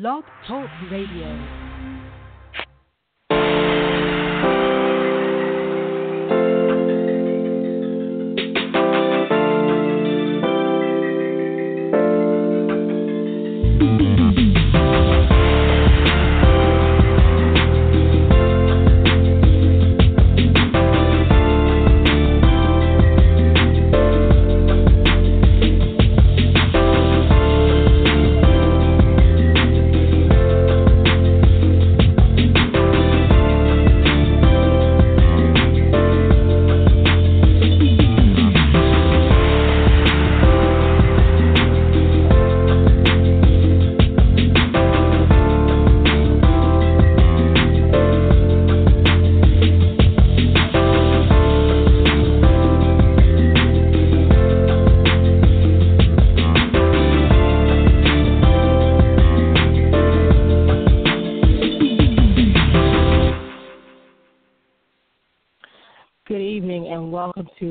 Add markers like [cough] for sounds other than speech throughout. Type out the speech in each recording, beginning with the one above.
Blog Talk Radio.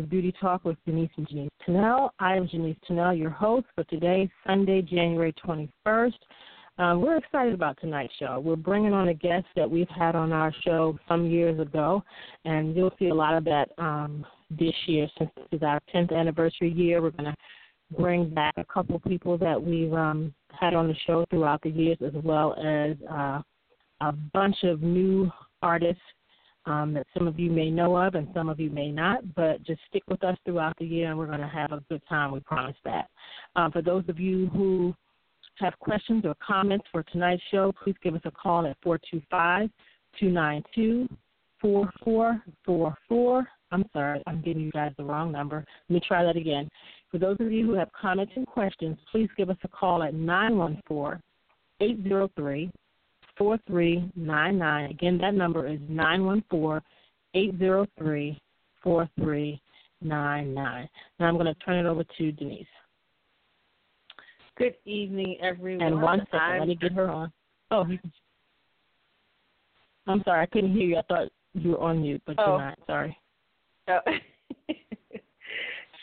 To Beauty Talk with Denise and Janice Tunnell. I am Janice Tunnell, your host for today, Sunday, January 21st. Um, we're excited about tonight's show. We're bringing on a guest that we've had on our show some years ago, and you'll see a lot of that um, this year since this is our 10th anniversary year. We're going to bring back a couple people that we've um, had on the show throughout the years, as well as uh, a bunch of new artists um, that some of you may know of and some of you may not, but just stick with us throughout the year and we're going to have a good time. We promise that. Um, for those of you who have questions or comments for tonight's show, please give us a call at 425 292 4444. I'm sorry, I'm giving you guys the wrong number. Let me try that again. For those of you who have comments and questions, please give us a call at 914 803 4399. Again, that number is 914 803 4399. Now I'm going to turn it over to Denise. Good evening, everyone. And one second, I'm... let me get her on. Oh, I'm sorry, I couldn't hear you. I thought you were on mute, but oh. you're not. Sorry. Oh. [laughs]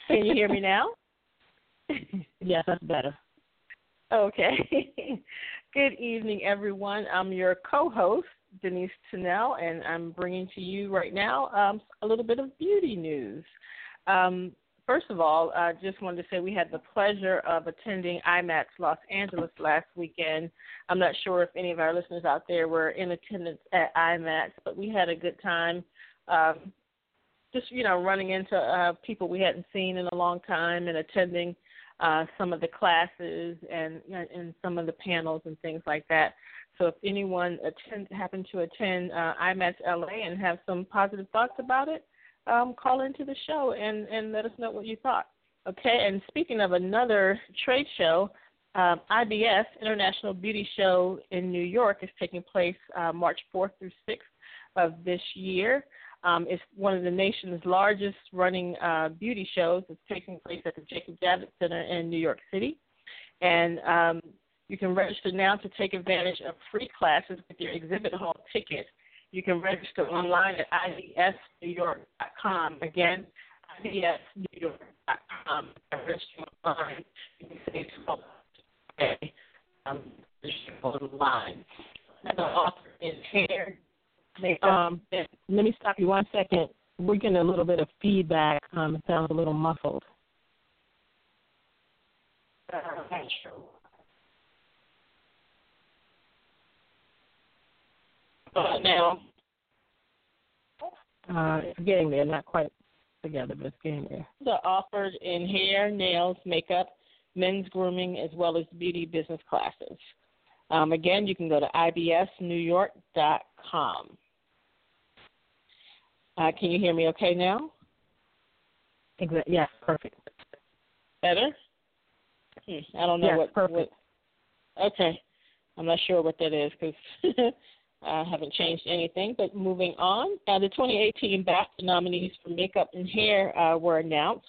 Can you hear me now? yes, that's better. Okay. [laughs] Good evening, everyone. I'm your co-host, Denise Tunnell, and I'm bringing to you right now um, a little bit of beauty news. Um, first of all, I just wanted to say we had the pleasure of attending IMATS Los Angeles last weekend. I'm not sure if any of our listeners out there were in attendance at IMATS, but we had a good time. Um, just you know, running into uh, people we hadn't seen in a long time and attending uh, some of the classes and and some of the panels and things like that. So if anyone attend, happen to attend uh, IMATS LA and have some positive thoughts about it, um, call into the show and, and let us know what you thought. Okay, and speaking of another trade show, um, IBS International Beauty Show in New York is taking place uh, March 4th through 6th of this year. Um, it's one of the nation's largest running uh, beauty shows. It's taking place at the Jacob Javits Center in New York City. And um, you can register now to take advantage of free classes with your exhibit hall ticket. You can register online at ibsnewyork.com. Again, ibsnewyork.com. Register online. You can save 12 okay. um, register online. The author is here um, let me stop you one second. We're getting a little bit of feedback. Um, it sounds a little muffled. Uh, now, uh, it's getting there. Not quite together, but it's getting there. are offered in hair, nails, makeup, men's grooming, as well as beauty business classes. Um, again, you can go to ibsnewyork.com. Uh, can you hear me okay now? Exactly. Yes, perfect. Better? Hmm, I don't know yes, what. perfect. What, okay, I'm not sure what that is because [laughs] I haven't changed anything. But moving on, uh, the 2018 BAFTA nominees for makeup and hair uh, were announced.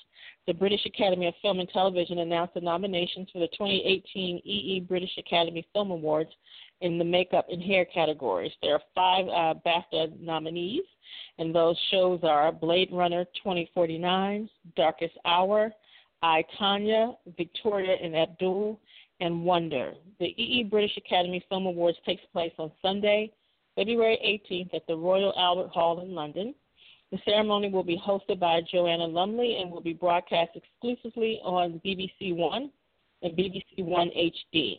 The British Academy of Film and Television announced the nominations for the 2018 EE British Academy Film Awards in the makeup and hair categories. There are five uh, BAFTA nominees, and those shows are Blade Runner 2049, Darkest Hour, I, Tonya, Victoria and Abdul, and Wonder. The EE British Academy Film Awards takes place on Sunday, February 18th at the Royal Albert Hall in London. The ceremony will be hosted by Joanna Lumley and will be broadcast exclusively on BBC One and BBC One HD.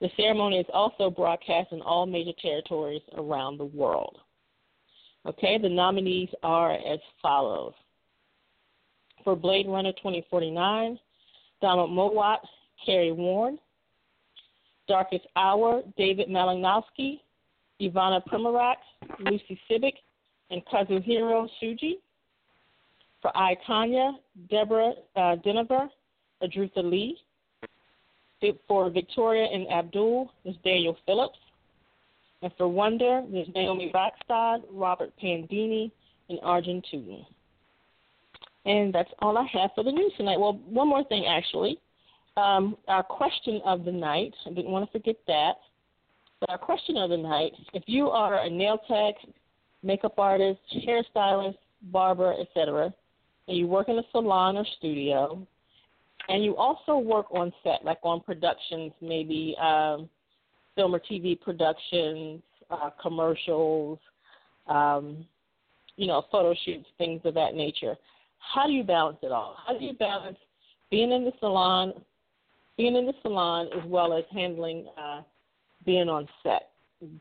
The ceremony is also broadcast in all major territories around the world. Okay, the nominees are as follows. For Blade Runner 2049, Donald Mowat, Kerry Warren. Darkest Hour, David Malinowski, Ivana Primorac, Lucy Sibbick, and Kazuhiro Tsuji. For I, Tonya, Deborah uh, Denaver, Adruitha Lee. For Victoria and Abdul, is Daniel Phillips. And for Wonder, there's Naomi Bakstad, Robert Pandini, and Arjen Tuiten. And that's all I have for the news tonight. Well, one more thing, actually. Um, our question of the night, I didn't want to forget that. But our question of the night if you are a nail tech, makeup artist, hairstylist, barber, etc., and you work in a salon or studio, and you also work on set, like on productions, maybe um, film or TV productions, uh, commercials, um, you know, photo shoots, things of that nature. How do you balance it all? How do you balance being in the salon, being in the salon, as well as handling uh, being on set?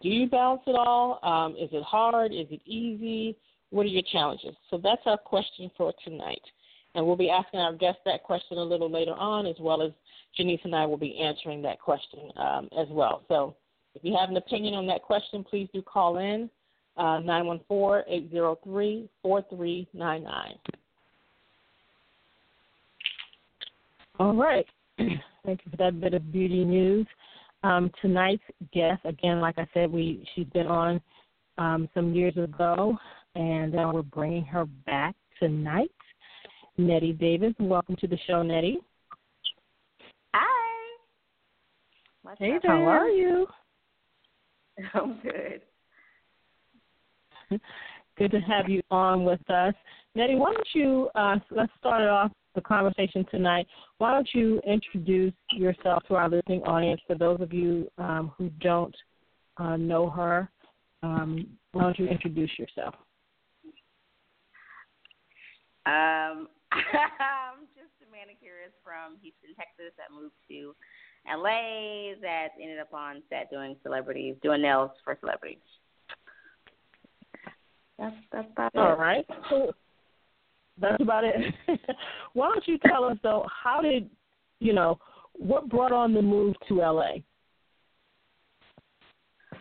do you balance it all? Um, is it hard? Is it easy? What are your challenges? So that's our question for tonight. And we'll be asking our guests that question a little later on, as well as Janice and I will be answering that question um, as well. So if you have an opinion on that question, please do call in uh, 914 803 4399. All right. [clears throat] Thank you for that bit of beauty news. Um, tonight's guest, again, like I said, we she's been on um, some years ago, and uh, we're bringing her back tonight. Nettie Davis, welcome to the show, Nettie. Hi. What's hey, how are you? [laughs] I'm good. Good to have you on with us, Nettie. Why don't you uh, let's start it off the conversation tonight. Why don't you introduce yourself to our listening audience for those of you um, who don't uh, know her? Um, why don't you introduce yourself? Um, [laughs] I'm just a manicurist from Houston, Texas that moved to LA that ended up on set doing celebrities, doing nails for celebrities. That's that's about All it. All right. So that's about it. [laughs] Why don't you tell us though? How did you know what brought on the move to LA?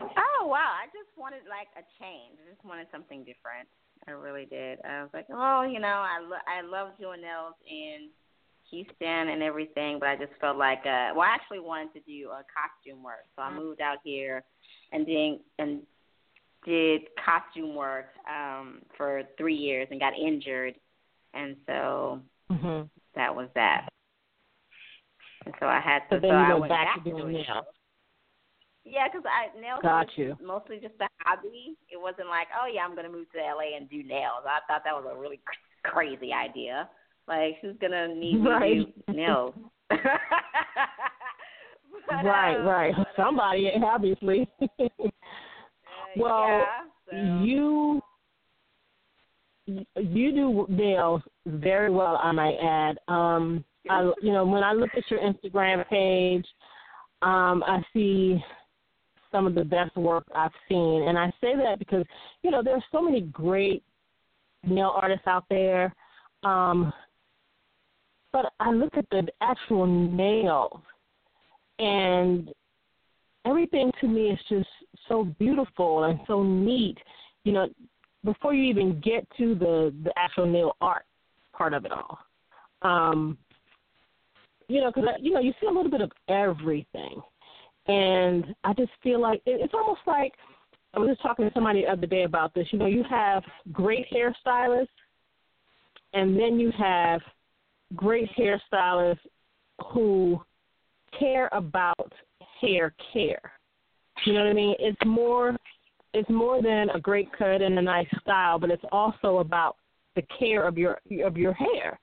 Oh wow! I just wanted like a change. I just wanted something different. I really did. I was like, oh, you know, I lo- I love doing nails in Houston and everything, but I just felt like uh well, I actually wanted to do a costume work, so I moved out here and doing and did costume work um for three years and got injured and so mm-hmm. that was that. And so I had to. So then so you I go went back, back to doing nails. Yeah, because I nails Got was you. mostly just a hobby. It wasn't like, oh yeah, I'm gonna move to LA and do nails. I thought that was a really crazy idea. Like, who's gonna need right. to do [laughs] nails? [laughs] but, right, uh, right. But, Somebody, obviously. uh, [laughs] well, yeah, so. you you do nails very well, I might add. Um, I, you know, when I look at your Instagram page, um, I see some of the best work I've seen, and I say that because you know there's so many great nail artists out there. Um, but I look at the actual nails, and everything to me is just so beautiful and so neat. You know, before you even get to the the actual nail art part of it all. Um, you know, because you know you see a little bit of everything, and I just feel like it, it's almost like I was just talking to somebody the other day about this. You know, you have great hairstylists, and then you have great hairstylists who care about hair care. You know what I mean? It's more it's more than a great cut and a nice style, but it's also about the care of your of your hair,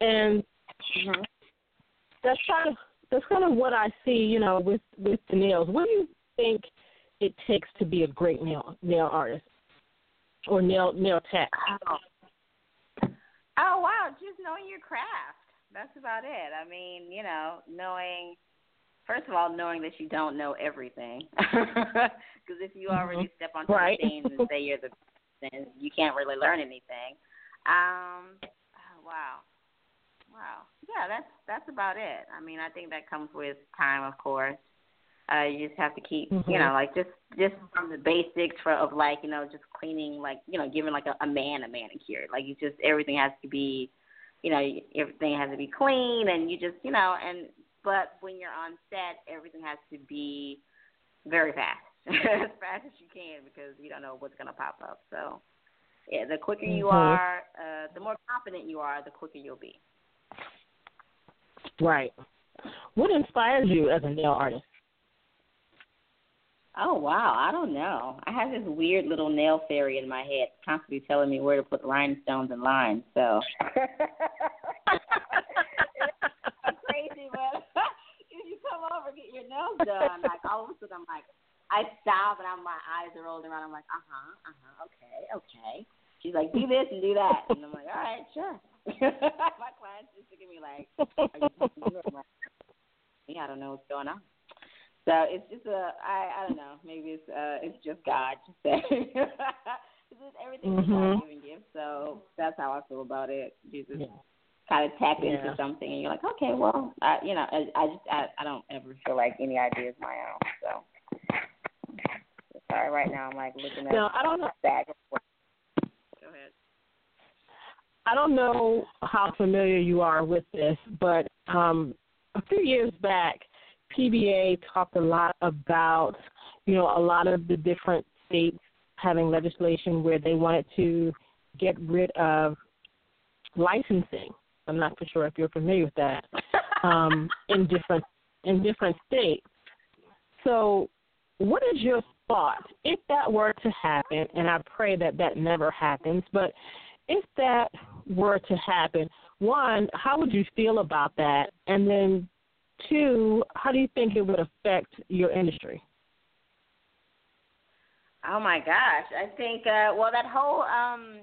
and mm-hmm. that's kind of that's kind of what I see, you know, with with the nails. What do you think it takes to be a great nail nail artist or nail nail tech? Oh. oh wow, just knowing your craft. That's about it. I mean, you know, knowing first of all, knowing that you don't know everything, [laughs] because if you already mm-hmm. step onto right. the scene and say you're the, then you can't really learn anything. Um, oh, wow, wow, yeah, that's that's about it. I mean, I think that comes with time, of course. Uh, you just have to keep, mm-hmm. you know, like just just from the basics for of like you know just cleaning, like you know, giving like a, a man a manicure. Like you just everything has to be, you know, everything has to be clean, and you just you know, and but when you're on set, everything has to be very fast, [laughs] as fast as you can, because you don't know what's gonna pop up. So, yeah, the quicker you mm-hmm. are, uh, the more confident you are, the quicker you'll be. Right. What inspires you as a nail artist? Oh wow, I don't know. I have this weird little nail fairy in my head constantly telling me where to put rhinestones and lines. So [laughs] crazy, but [laughs] if you come over get your nails done, like all of a sudden I'm like I stop and I'm my eyes are rolling around. I'm like, uh huh, uh huh, okay, okay. She's like, do this and do that, and I'm like, all right, sure. [laughs] my clients just look at me like, like, yeah, I don't know what's going on. So it's just a I I don't know maybe it's uh it's just God [laughs] it's everything mm-hmm. God given gift. So that's how I feel about it. Jesus yeah. kind of tap into yeah. something and you're like okay well I you know I, I just I I don't ever feel like any idea is my own. So sorry right now I'm like looking at no I don't know. Bag Go ahead. I don't know how familiar you are with this, but um, a few years back, PBA talked a lot about, you know, a lot of the different states having legislation where they wanted to get rid of licensing. I'm not for sure if you're familiar with that. Um, in different in different states. So, what is your thought if that were to happen? And I pray that that never happens. But if that were to happen, one, how would you feel about that? And then Two, how do you think it would affect your industry? Oh my gosh, I think uh well that whole um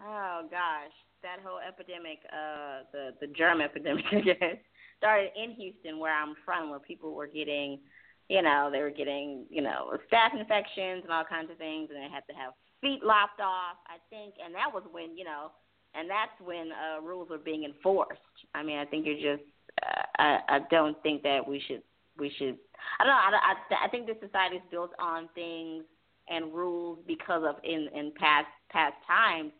oh gosh, that whole epidemic uh the the germ epidemic [laughs] I guess started in Houston where I'm from where people were getting you know, they were getting, you know, staph infections and all kinds of things and they had to have feet lopped off, I think, and that was when, you know, and that's when uh rules were being enforced. I mean, I think you're just I, I don't think that we should we should. I don't know. I, I, I think this society is built on things and rules because of in in past past times.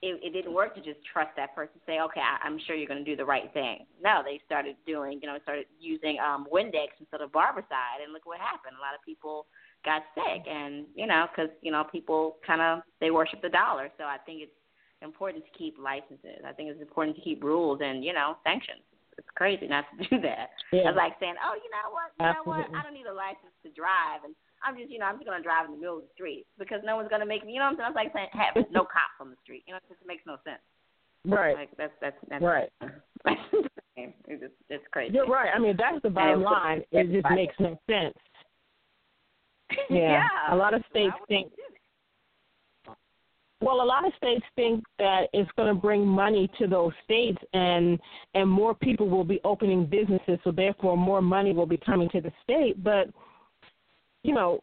It, it didn't work to just trust that person. Say, okay, I, I'm sure you're going to do the right thing. No, they started doing, you know, started using um, Windex instead of Barbicide, and look what happened. A lot of people got sick, and you know, because you know, people kind of they worship the dollar. So I think it's important to keep licenses. I think it's important to keep rules and you know sanctions it's crazy not to do that. Yeah. It's like saying, oh, you know what, you Absolutely. know what, I don't need a license to drive, and I'm just, you know, I'm just gonna drive in the middle of the street because no one's gonna make me, you know what I'm saying? It's like saying having no [laughs] cops on the street. You know, it just makes no sense. Right. Like that's that's, that's right. [laughs] it's just, it's crazy. You're right. I mean, that's the bottom line. It just makes no sense. [laughs] Yeah. yeah. A lot of states think well, a lot of states think that it's going to bring money to those states, and and more people will be opening businesses, so therefore more money will be coming to the state. But you know,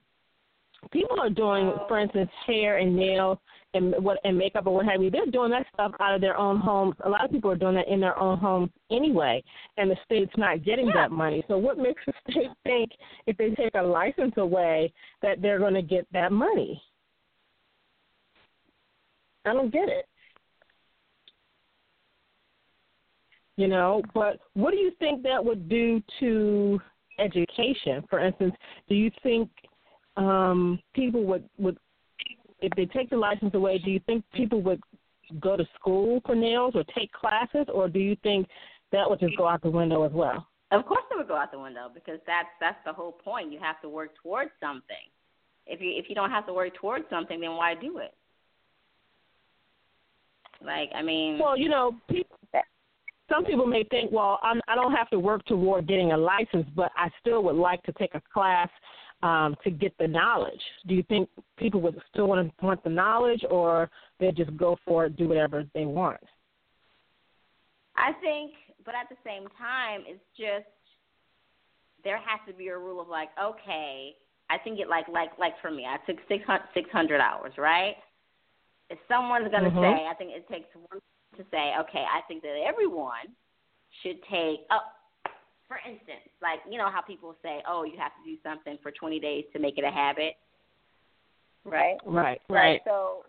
people are doing, oh. for instance, hair and nails and what and makeup or what have you. They're doing that stuff out of their own homes. A lot of people are doing that in their own homes anyway, and the state's not getting yeah. that money. So what makes the state [laughs] think if they take a license away that they're going to get that money? I don't get it. You know, but what do you think that would do to education? For instance, do you think um, people would would if they take the license away? Do you think people would go to school for nails or take classes, or do you think that would just go out the window as well? Of course, it would go out the window because that's that's the whole point. You have to work towards something. If you if you don't have to work towards something, then why do it? Like, I mean, well, you know, people some people may think, well, I'm, I don't have to work toward getting a license, but I still would like to take a class um, to get the knowledge. Do you think people would still want to want the knowledge, or they just go for it, do whatever they want? I think, but at the same time, it's just there has to be a rule of like, okay, I think it like like like for me, I took six hundred hours, right? If someone's gonna mm-hmm. say, I think it takes one to say, okay, I think that everyone should take oh for instance, like you know how people say, oh, you have to do something for 20 days to make it a habit, right? Right, right. So,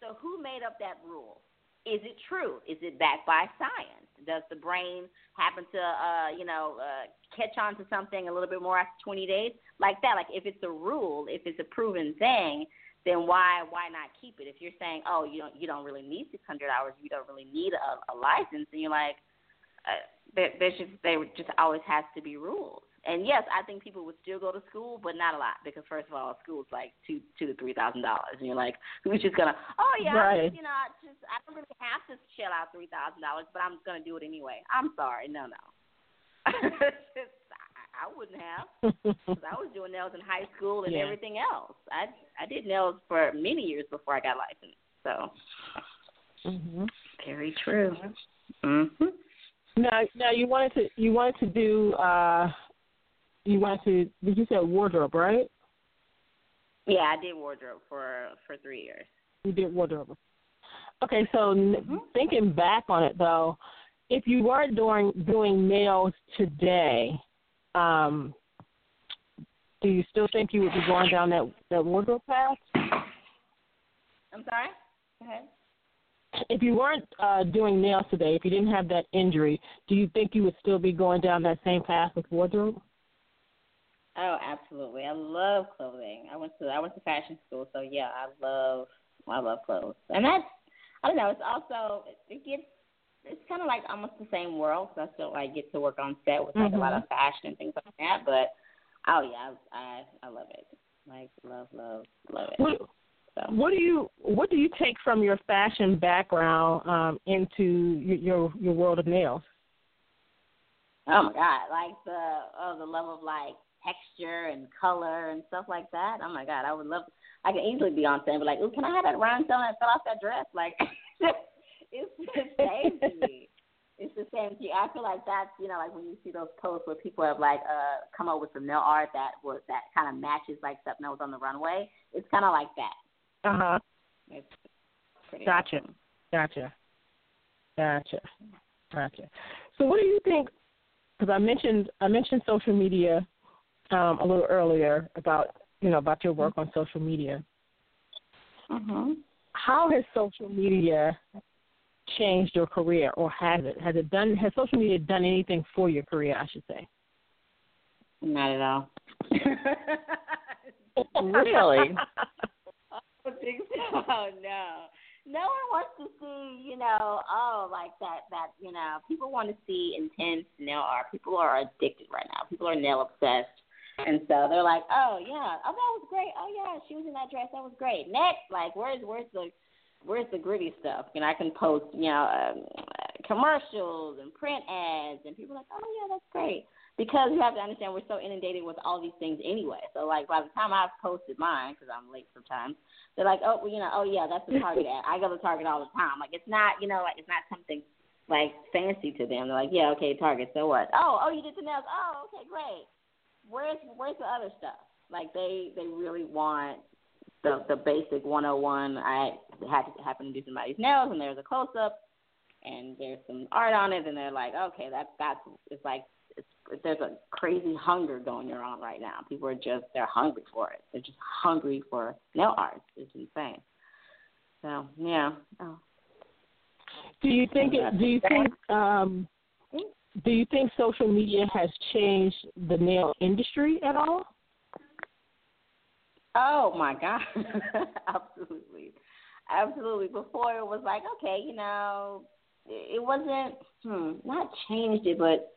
so who made up that rule? Is it true? Is it backed by science? Does the brain happen to, uh, you know, uh, catch on to something a little bit more after 20 days? Like that. Like if it's a rule, if it's a proven thing, then why why not keep it? If you're saying, oh, you don't you don't really need 600 hours, you don't really need a, a license, and you're like, uh, there, there's just there just always has to be rules. And yes, I think people would still go to school, but not a lot because first of all, school is like two two to three thousand dollars, and you're like, who's just gonna? Oh yeah, right. you know, I just I don't really have to shell out three thousand dollars, but I'm gonna do it anyway. I'm sorry, no, no. [laughs] I wouldn't have [laughs] because I was doing nails in high school and yeah. everything else. I I did nails for many years before I got licensed. So. Mhm. Very true. Mhm. Now, now you wanted to you wanted to do uh you wanted to did you say wardrobe right? Yeah, I did wardrobe for for three years. You did wardrobe. Okay, so mm-hmm. thinking back on it though, if you were doing doing nails today, um, do you still think you would be going down that that wardrobe path? I'm sorry. Go ahead if you weren't uh, doing nails today, if you didn't have that injury, do you think you would still be going down that same path with wardrobe? Oh, absolutely. I love clothing. I went to I went to fashion school, so yeah, I love I love clothes, and that's I don't know. It's also it gets it's kind of like almost the same world. So I still like get to work on set with like mm-hmm. a lot of mm-hmm. fashion and things like that. But oh yeah, I I, I love it. Like love love love it. What, so. What do you what do you take from your fashion background um, into your, your your world of nails? Oh my god, like the oh the love of like texture and color and stuff like that. Oh my god, I would love. I can easily be on set and be like, "Ooh, can I have that rhinestone that fell off that dress?" Like, [laughs] it's the same to me. It's the same to you. I feel like that's you know like when you see those posts where people have like uh come up with some nail art that was that kind of matches like something that was on the runway. It's kind of like that. Uh huh. Gotcha. Awesome. Gotcha. Gotcha. Gotcha. So, what do you think? Because I mentioned I mentioned social media um, a little earlier about you know about your work on social media. Uh-huh. How has social media changed your career, or has it? Has it done? Has social media done anything for your career? I should say. Not at all. really? [laughs] think so. Oh, [laughs] no. No one wants to see, you know, oh, like that, that, you know, people want to see intense nail art. People are addicted right now. People are nail obsessed. And so they're like, oh, yeah, oh, that was great. Oh, yeah, she was in that dress. That was great. Next, like, where's, where's the, where's the gritty stuff? And I can post, you know, um, commercials and print ads, and people are like, oh, yeah, that's great because you have to understand we're so inundated with all these things anyway. So like by the time I've posted mine, because I'm late sometimes, they're like, oh, well, you know, oh yeah, that's the Target ad. I go to Target all the time. Like it's not, you know, like it's not something like fancy to them. They're like, yeah, okay, Target. So what? Oh, oh, you did the nails. Oh, okay, great. Where's where's the other stuff? Like they they really want the the basic 101. I had to happen to do somebody's nails, and there's a close up, and there's some art on it, and they're like, okay, that's that's it's like it's, there's a crazy hunger going around right now. People are just they're hungry for it. They're just hungry for nail art. It's insane. So yeah. Oh. Do you think? It, do you think? Um, do you think social media has changed the nail industry at all? Oh my God, [laughs] absolutely, absolutely. Before it was like, okay, you know, it wasn't hmm, not changed it, but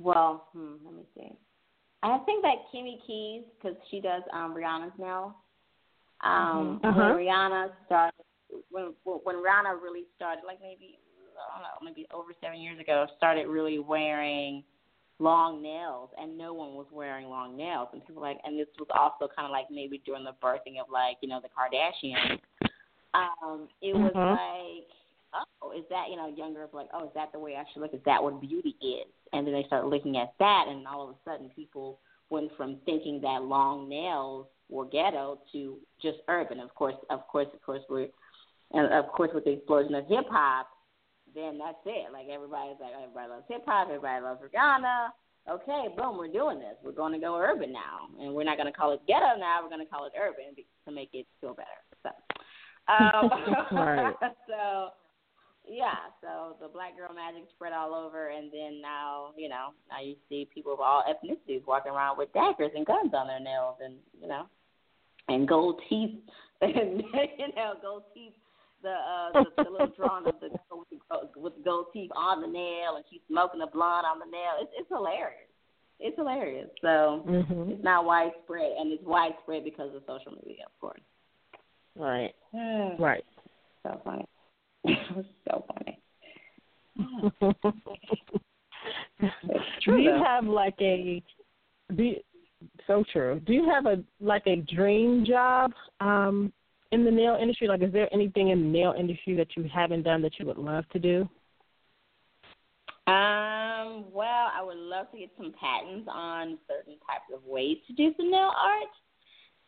well, hmm, let me see. I think that Kimmie Kyees, because she does um, Rihanna's now. Um, mm-hmm. uh-huh. When Rihanna started, when when Rihanna really started, like maybe I don't know, maybe over seven years ago, started really wearing long nails, and no one was wearing long nails. And people were like, and this was also kind of like maybe during the birthing of like you know the Kardashians. Um, it was Mhm. like, oh, is that you know young girls like, oh, is that the way I should look? Is that what beauty is? And then they started looking at that, and all of a sudden people went from thinking that long nails were ghetto to just urban. Of course, of course, of course, we're and of course with the explosion of hip hop, then that's it. Like everybody's like everybody loves hip hop, everybody loves Rihanna. Okay, boom, we're doing this. We're going to go urban now, and we're not going to call it ghetto now. We're going to call it urban to make it feel better. So, um, [laughs] Right. [laughs] so yeah, so the black girl magic spread all over, and then now you know now you see people of all ethnicities walking around with daggers and guns on their nails, and you know, and gold teeth, [laughs] and you know gold teeth the uh [laughs] the, the little drawing of the with, the gold, with the gold teeth on the nail, and she's smoking a blunt on the nail. It's it's hilarious. It's hilarious. So Mhm. it's not widespread, and it's widespread because of social media, of course. Right. Right. So funny. [laughs] so funny. do you though. have like a do you, so true. Do you have a like a dream job um in the nail industry? Like is there anything in the nail industry that you haven't done that you would love to do? Um, well, I would love to get some patents on certain types of ways to do some nail art.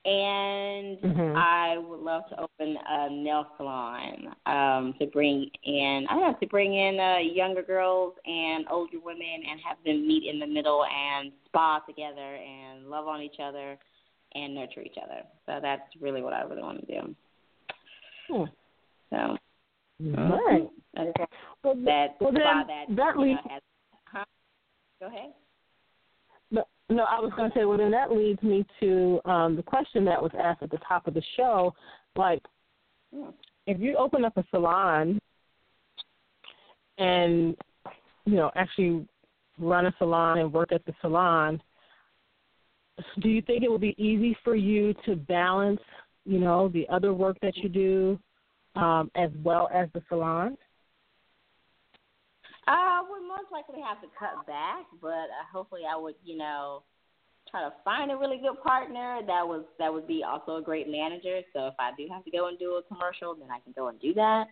And Mhm. I would love to open a nail salon um, to bring in, I don't know, to bring in uh, younger girls and older women and have them meet in the middle and spa together and love on each other and nurture each other. So that's really what I really want to do. Hmm. So Right. I just Well, that well then that, that leads know, has, huh? Go ahead. No, no, I was going to say, well, then that leads me to um, the question that was asked at the top of the show. Like, Hmm. if you open up a salon and, you know, actually run a salon and work at the salon, do you think it would be easy for you to balance, you know, the other work that you do um, as well as the salon? I would most likely have to cut back, but uh, hopefully I would, you know, try to find a really good partner that was that would be also a great manager. So if I do have to go and do a commercial, then I can go and do that.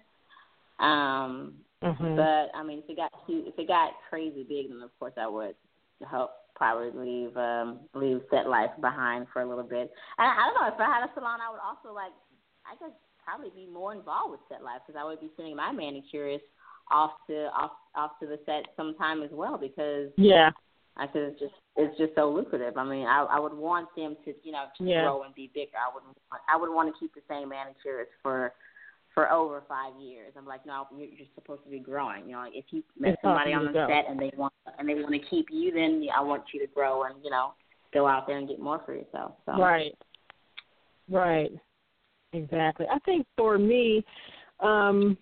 Um, Mm-hmm. but I mean, if it got too, if it got crazy big, then of course I would help probably leave um leave set life behind for a little bit. And I, I don't know if I had a salon, I would also like I guess probably be more involved with set life because I would be sending my manicurists off to off off to the set sometime as well because yeah. I said it's just it's just so lucrative. I mean, I I would want them to you know to Yeah. grow and be bigger. I would want I would want to keep the same manicurist for for over five years. I'm like, no, you're, you're supposed to be growing. You know, like if you met It's somebody on the go. set and they want and they want to keep you, then I want you to grow and you know go out there and get more for yourself. So Right. Right. Exactly. I think for me, um,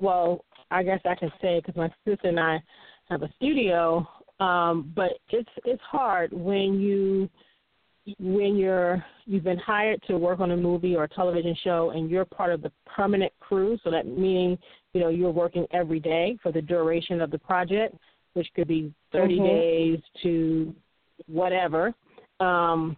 well, I guess I can say because my sister and I have a studio, um, but it's it's hard when you when you're you've been hired to work on a movie or a television show and you're part of the permanent crew so that meaning you know you're working every day for the duration of the project which could be 30 Mhm. days to whatever um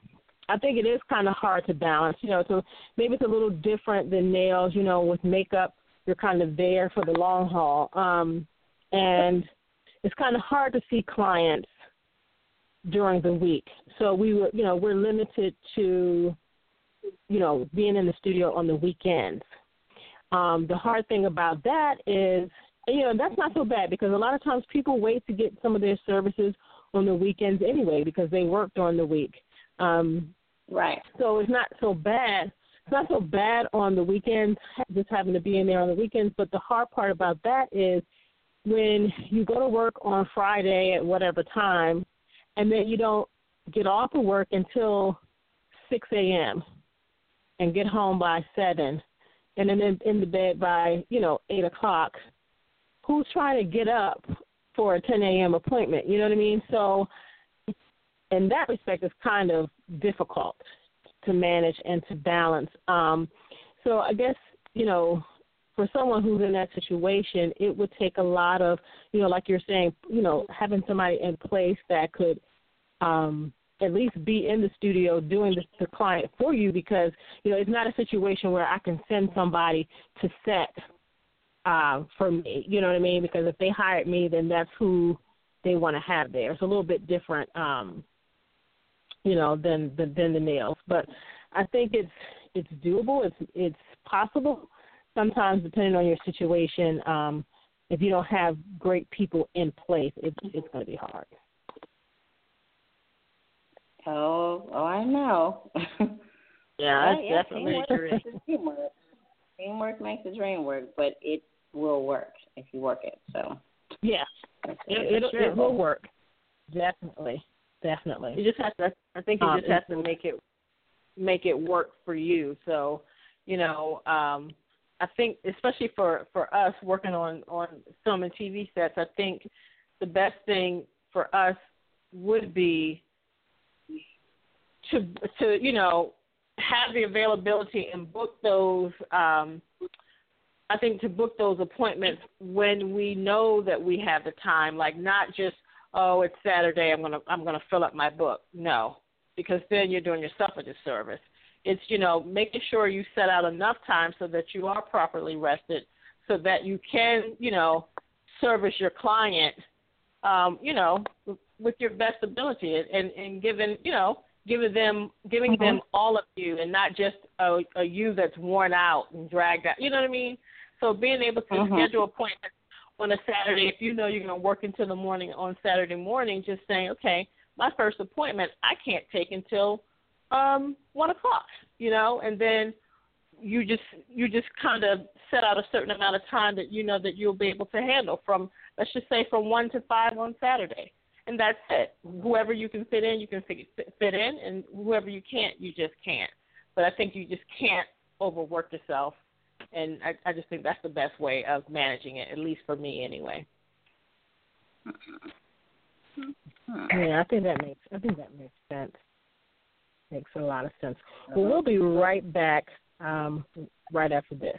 I think it is kind of hard to balance you know so maybe it's a little different than nails you know with makeup you're kind of there for the long haul um and it's kind of hard to see clients during the week. So we were, you know, we're limited to, you know, being in the studio on the weekends. Um, the hard thing about that is, you know, that's not so bad because a lot of times people wait to get some of their services on the weekends anyway because they work during the week. Um, right. so it's not so bad. It's not so bad on the weekends, just having to be in there on the weekends. But the hard part about that is when you go to work on Friday at whatever time, and then you don't get off of work until 6 a.m. and get home by 7, and then in, in the bed by, you know, 8 o'clock. Who's trying to get up for a 10 a.m. appointment? You know what I mean? So, in that respect, it's kind of difficult to manage and to balance. Um, so I guess you know, for someone who's in that situation, it would take a lot of, you know, like you're saying, you know, having somebody in place that could um, at least be in the studio doing the, the client for you because, you know, it's not a situation where I can send somebody to set uh, for me. You know what I mean? Because if they hired me, then that's who they want to have there. It's a little bit different, um, you know, than, than than the nails. But I think it's it's doable. It's it's possible sometimes depending on your situation, um, if you don't have great people in place, it's it's going to be hard. Oh, oh, I know. [laughs] yeah, that's yeah, definitely true. Teamwork. teamwork makes the dream work, but it will work if you work it. So yeah, it, it, it will work. Definitely, definitely. You just have to. I think you um, just have to make it make it work for you. So, you know, um, I think especially for for us working on on film and TV sets, I think the best thing for us would be to to you know have the availability and book those um I think to book those appointments when we know that we have the time like not just oh it's Saturday I'm to I'm to fill up my book. No because then you're doing yourself a disservice. It's you know making sure you set out enough time so that you are properly rested, so that you can you know service your client, um, you know, with your best ability and and given you know giving them giving mm-hmm. them all of you and not just a, a you that's worn out and dragged out. You know what I mean? So being able to mm-hmm. schedule appointments on a Saturday, if you know you're going to work until the morning on Saturday morning, just saying, okay, my first appointment I can't take until um, one o'clock, you know, and then you just you just kind of set out a certain amount of time that you know that you'll be able to handle from let's just say from one to five on Saturday, and that's it. Whoever you can fit in, you can fit, in, and whoever you can't, you just can't. But I think you just can't overwork yourself, and I, I just think that's the best way of managing it, at least for me anyway. Yeah, I think that makes I think that makes sense. Makes a lot of sense. Well, we'll be right back um, right after this.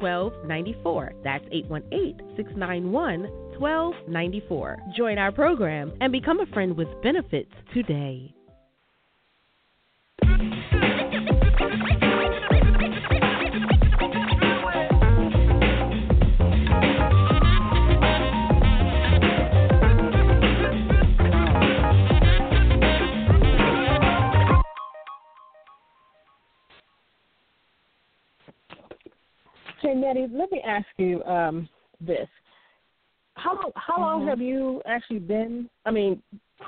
1294. That's 818 691 1294. Join our program and become a friend with benefits today. Hey, Nettie, let me ask you um, this: how how long mm-hmm. have you actually been? I mean,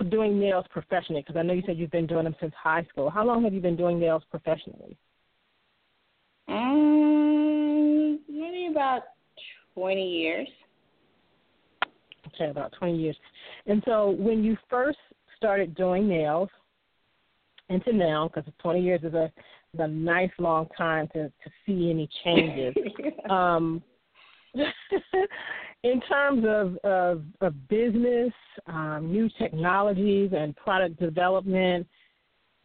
doing nails professionally? Because I know you said you've been doing them since high school. How long have you been doing nails professionally? Um, maybe about twenty years. Okay, about twenty years. And so, when you first started doing nails, into now, because twenty years is a a nice long time to to see any changes. [laughs] um, [laughs] in terms of of, of business, um, new technologies, and product development,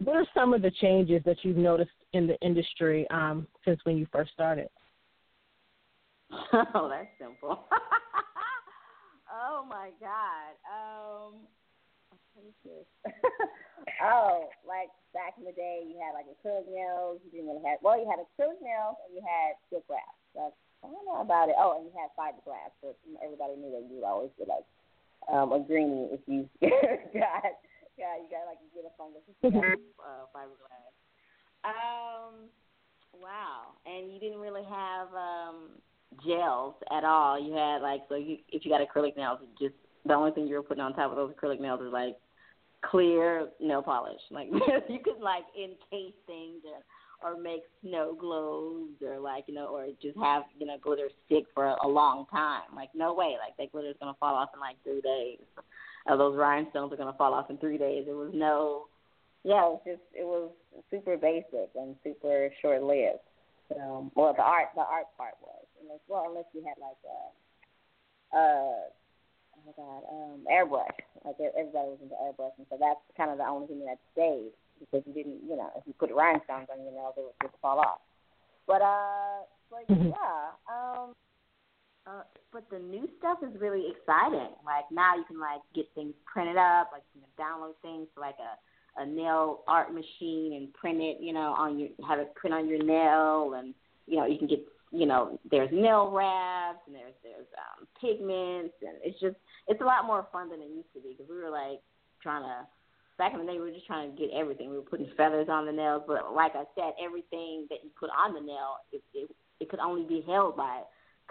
what are some of the changes that you've noticed in the industry um, since when you first started? [laughs] Oh, that's simple. oh my God. Um, [laughs] oh, like back in the day, you had like acrylic nails. You didn't really have well, you had acrylic nails and you had silk wrap. That's I don't know about it. Oh, and you had fiberglass, but everybody knew that you always get like um, a greenie if you [laughs] got got you got like a get a fungus [laughs] uh, fiberglass. Um, wow, and you didn't really have um gels at all. You had like so you if you got acrylic nails, just the only thing you were putting on top of those acrylic nails is like clear nail polish. Like [laughs] you could like encase things or or make snow globes or like you know or just have you know glitter stick for a, a long time. Like no way, like that glitter's gonna fall off in like three days. Uh, those rhinestones are gonna fall off in three days. It was no, yeah, it was just it was super basic and super short lived. So, well, the art the art part was, unless well unless you had like a, uh, my god, um, airbrush. Like everybody was into airbrush, and so that's kind of the only thing that stayed because you didn't, you know, if you put rhinestones on your nails, it would just fall off. But uh, but mm-hmm. yeah, um, uh, but the new stuff is really exciting. Like now you can like get things printed up, like you can download things to like a a nail art machine and print it, you know, on your have it print on your nail, and you know you can get you know there's nail wraps and there's there's um, pigments and it's just it's a lot more fun than it used to be because we were like trying to back in the day, we were just trying to get everything. We were putting feathers on the nails, but like I said, everything that you put on the nail, it it, it could only be held by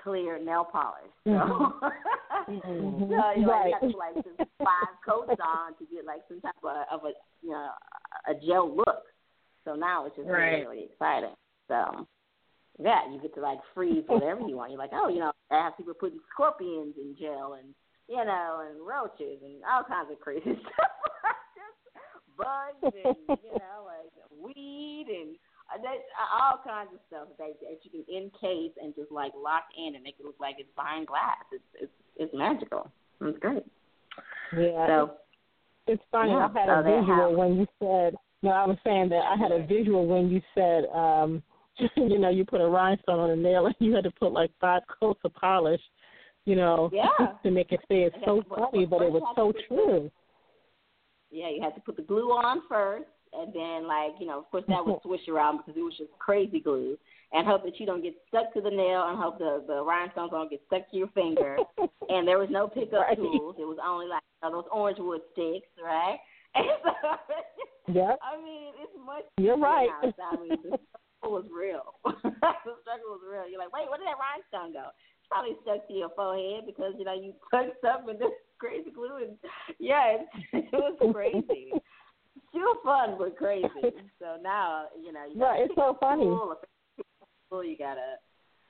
clear nail polish. So, mm-hmm. [laughs] so you, right. you have to like just five coats on to get like some type of, of a you know a gel look. So now it's just right. really, really exciting. So yeah, you get to like freeze whatever [laughs] you want. You're like, oh, you know, I have people putting scorpions in gel and you know and roaches and all kinds of crazy [laughs] stuff [laughs] bugs and you know like weed and uh, that, uh, all kinds of stuff that, that you can encase and just like lock in and make it look like it's behind glass. It's it's it's magical. It's great. Yeah. So it's funny. Yeah, I had so a visual when you said. No, I was saying that I had a visual when you said, um, [laughs] you know, you put a rhinestone on a nail and you had to put like five coats of polish, you know, yeah. [laughs] to make it stay. It's so funny, but it was so true. Yeah, you had to put the glue on first, and then like you know, of course that would [laughs] swish around because it was just crazy glue, and hope that you don't get stuck to the nail, and hope the the rhinestones don't get stuck to your finger. and there was no pickup right. tools; it was only like you know, those orange wood sticks, right? And so, yeah. I mean, it's much. You're right. I mean, the struggle was real. [laughs] the struggle was real. You're like, wait, where did that rhinestone go? It's probably stuck to your forehead because you know you tucked up and [laughs] this crazy glue and [laughs] yeah, it, it was crazy. Still fun but crazy. So now you know you got it's so funny. you got a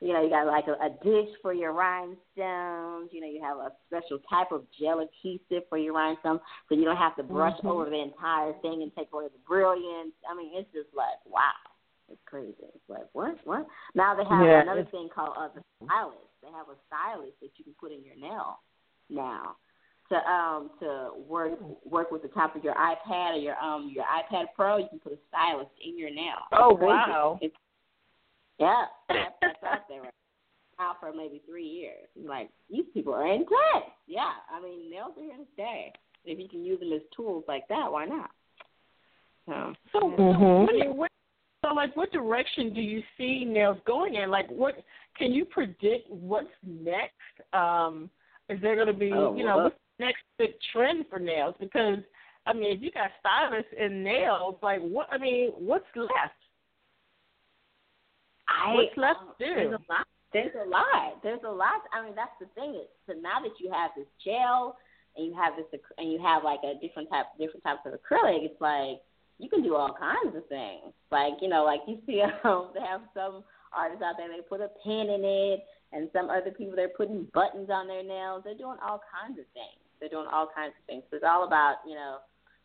you know, you got like a, a dish for your rhinestones. You know, you have a special type of gel adhesive for your rhinestones, so you don't have to brush mm-hmm. over the entire thing and take away the brilliance. I mean, it's just like wow, it's crazy. It's like what, what? Now they have yeah, another thing called uh, the stylus. They have a stylus that you can put in your nail now to um to work work with the top of your iPad or your um your iPad Pro, you can put a stylus in your nail. Oh wow! It's, yeah, that's, that's out there right now for maybe three years. Like these people are intense. Yeah, I mean nails are here to stay. If you can use them as tools like that, why not? So, so, mm-hmm. what, so like, what direction do you see nails going in? Like, what can you predict what's next? Um, is there going to be, oh, you know, what's next big trend for nails because I mean, if you got stylists and nails, like what? I mean, what's left? I, what's left um, to do? There's a lot. There's a lot. There's a lot. I mean, that's the thing. Is, so now that you have this gel and you have this and you have like a different type, different types of acrylic, it's like you can do all kinds of things. Like you know, like you see, [laughs] um, they have some artists out there. They put a pin in it, and some other people they're putting buttons on their nails. They're doing all kinds of things. They're doing all kinds of things. So it's all about you know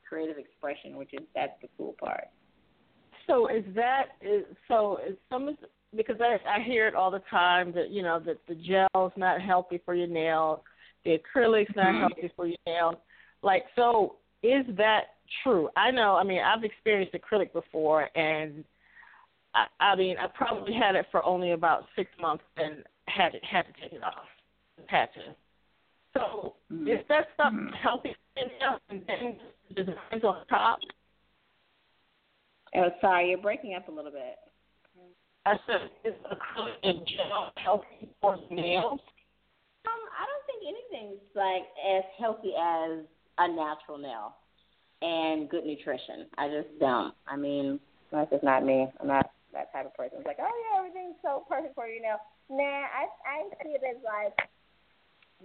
creative expression, which is that's the cool part. So is that is so is some because I I hear it all the time that you know that the gel's not healthy for your nails, the acrylic's not mm-hmm. healthy for your nails. Like so, is that true? I know. I mean, I've experienced acrylic before, and I, I mean, I probably had it for only about six months and had it had to take it off. Had to. So mm-hmm. is that stuff mm-hmm. healthy else and then designs on top? Oh, sorry, you're breaking up a little bit. I said, is acrylic in general healthy for nails? Um, I don't think anything's like as healthy as a natural nail and good nutrition. I just don't. I mean, that's just not me. I'm not that type of person. It's like, oh yeah, everything's so perfect for you now. Nah, I I see it as like,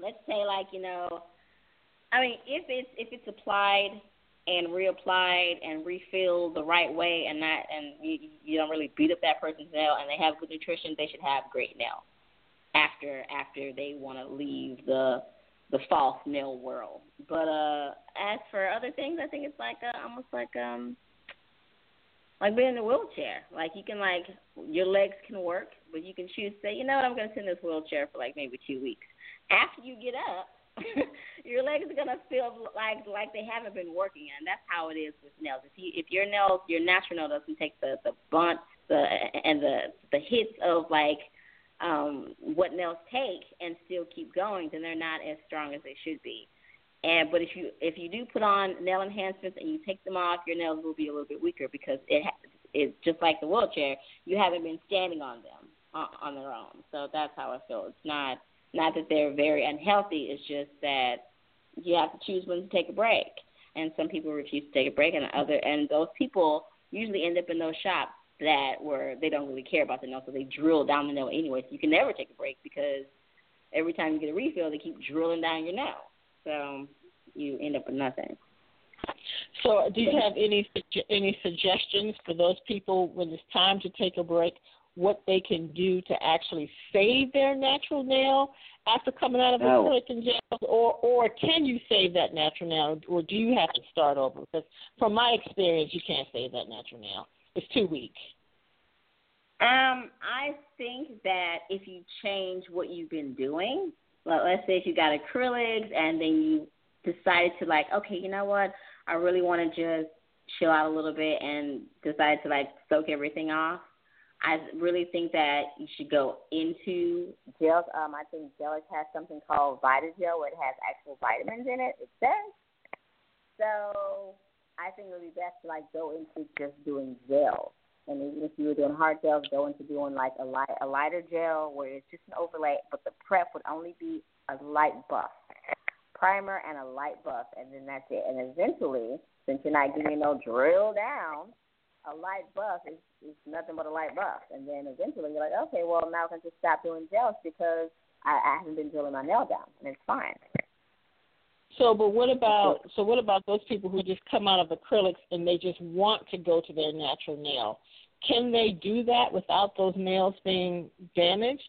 let's say like you know, I mean, if it's if it's applied and reapplied and refilled the right way and not and you, you don't really beat up that person's nail and they have good nutrition, they should have great nails after after they want to leave the the false nail world. But uh as for other things, I think it's like uh, almost like um like being in a wheelchair. Like you can like your legs can work, but you can choose to say, you know what, I'm gonna sit in this wheelchair for like maybe two weeks. After you get up, [laughs] your legs are gonna feel like like they haven't been working, and that's how it is with nails. If you if your nails, your natural nail doesn't take the the bunt, the and the the hits of like um what nails take and still keep going, then they're not as strong as they should be. And but if you if you do put on nail enhancements and you take them off, your nails will be a little bit weaker because it it's just like the wheelchair. You haven't been standing on them on, on their own. So that's how I feel. It's not not that they're very unhealthy. It's just that you have to choose when to take a break. And some people refuse to take a break, and other and those people usually end up in those shops that where they don't really care about the nail, so they drill down the nail anyway. So you can never take a break because every time you get a refill, they keep drilling down your nail. So you end up with nothing. So, do you have any any suggestions for those people when it's time to take a break? what they can do to actually save their natural nail after coming out of a no. acrylic and gel, or or can you save that natural nail, or do you have to start over? Because from my experience, you can't save that natural nail. It's too weak. Um, I think that if you change what you've been doing, well, let's say if you got acrylics and then you decided to like, okay, you know what, I really want to just chill out a little bit and decide to like soak everything off I really think that you should go into gels. Um, I think Gelish has something called VitaGel where it has actual vitamins in it. It says. So I think it would be best to like go into just doing gels. And even if you were doing hard gels, go into doing like a light a lighter gel where it's just an overlay, but the prep would only be a light buff, primer and a light buff, and then that's it. And eventually, since you're not getting no drill down, a light buff is, is nothing but a light buff. And then eventually you're like, okay, well now I can just stop doing gels because I, I haven't been drilling my nail down, and it's fine. So, but what about so what about those people who just come out of acrylics and they just want to go to their natural nail? Can they do that without those nails being damaged?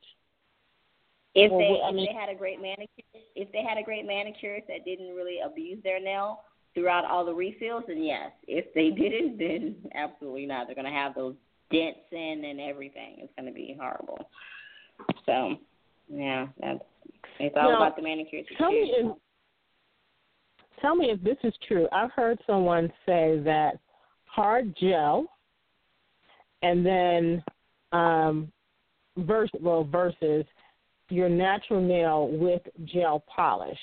If they I mean, if they had a great manicure, if they had a great manicure that didn't really abuse their nail, throughout all the refills, then yes. If they didn't, [laughs] then absolutely not. They're going to have those dents in and everything. It's going to be horrible. So, yeah, that's it's all now, about the manicures. Tell me, tell me if this is true. I've heard someone say that hard gel, and then um, verse well versus your natural nail with gel polish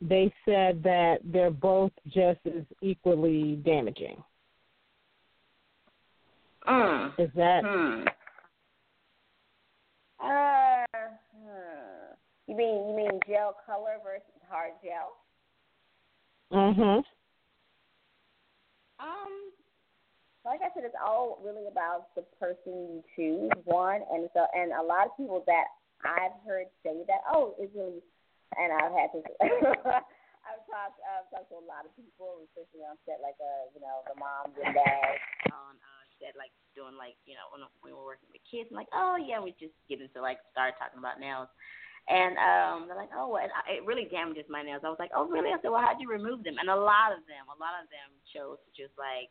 they said that they're both just as equally damaging. Mm. Is that? Hmm. Uh, you mean you mean gel color versus hard gel? Mhm. Um, like I said, it's all really about the person you choose. One, and so and a lot of people that I've heard say that, oh, it's really and I've had to. [laughs] I've talked. I've talked to a lot of people, especially on set, like uh, you know, the moms and dads on uh, set, like doing like you know when we were working with kids. I'm like, oh yeah, we just get into like start talking about nails. And um, they're like, oh, well, it really damages my nails. I was like, oh, really? I said, well, how'd you remove them? And a lot of them, a lot of them chose to just like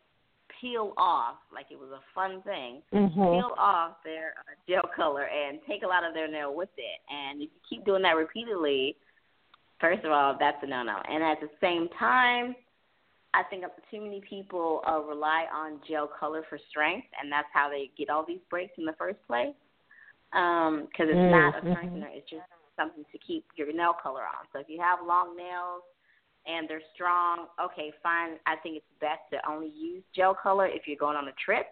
peel off, like it was a fun thing, mm-hmm. peel off their uh, gel color and take a lot of their nail with it. And if you keep doing that repeatedly, First of all, that's a no-no. And at the same time, I think too many people uh, rely on gel color for strength, and that's how they get all these breaks in the first place. Because um, it's mm-hmm. not a strengthener; it's just something to keep your nail color on. So if you have long nails and they're strong, okay, fine. I think it's best to only use gel color if you're going on a trip.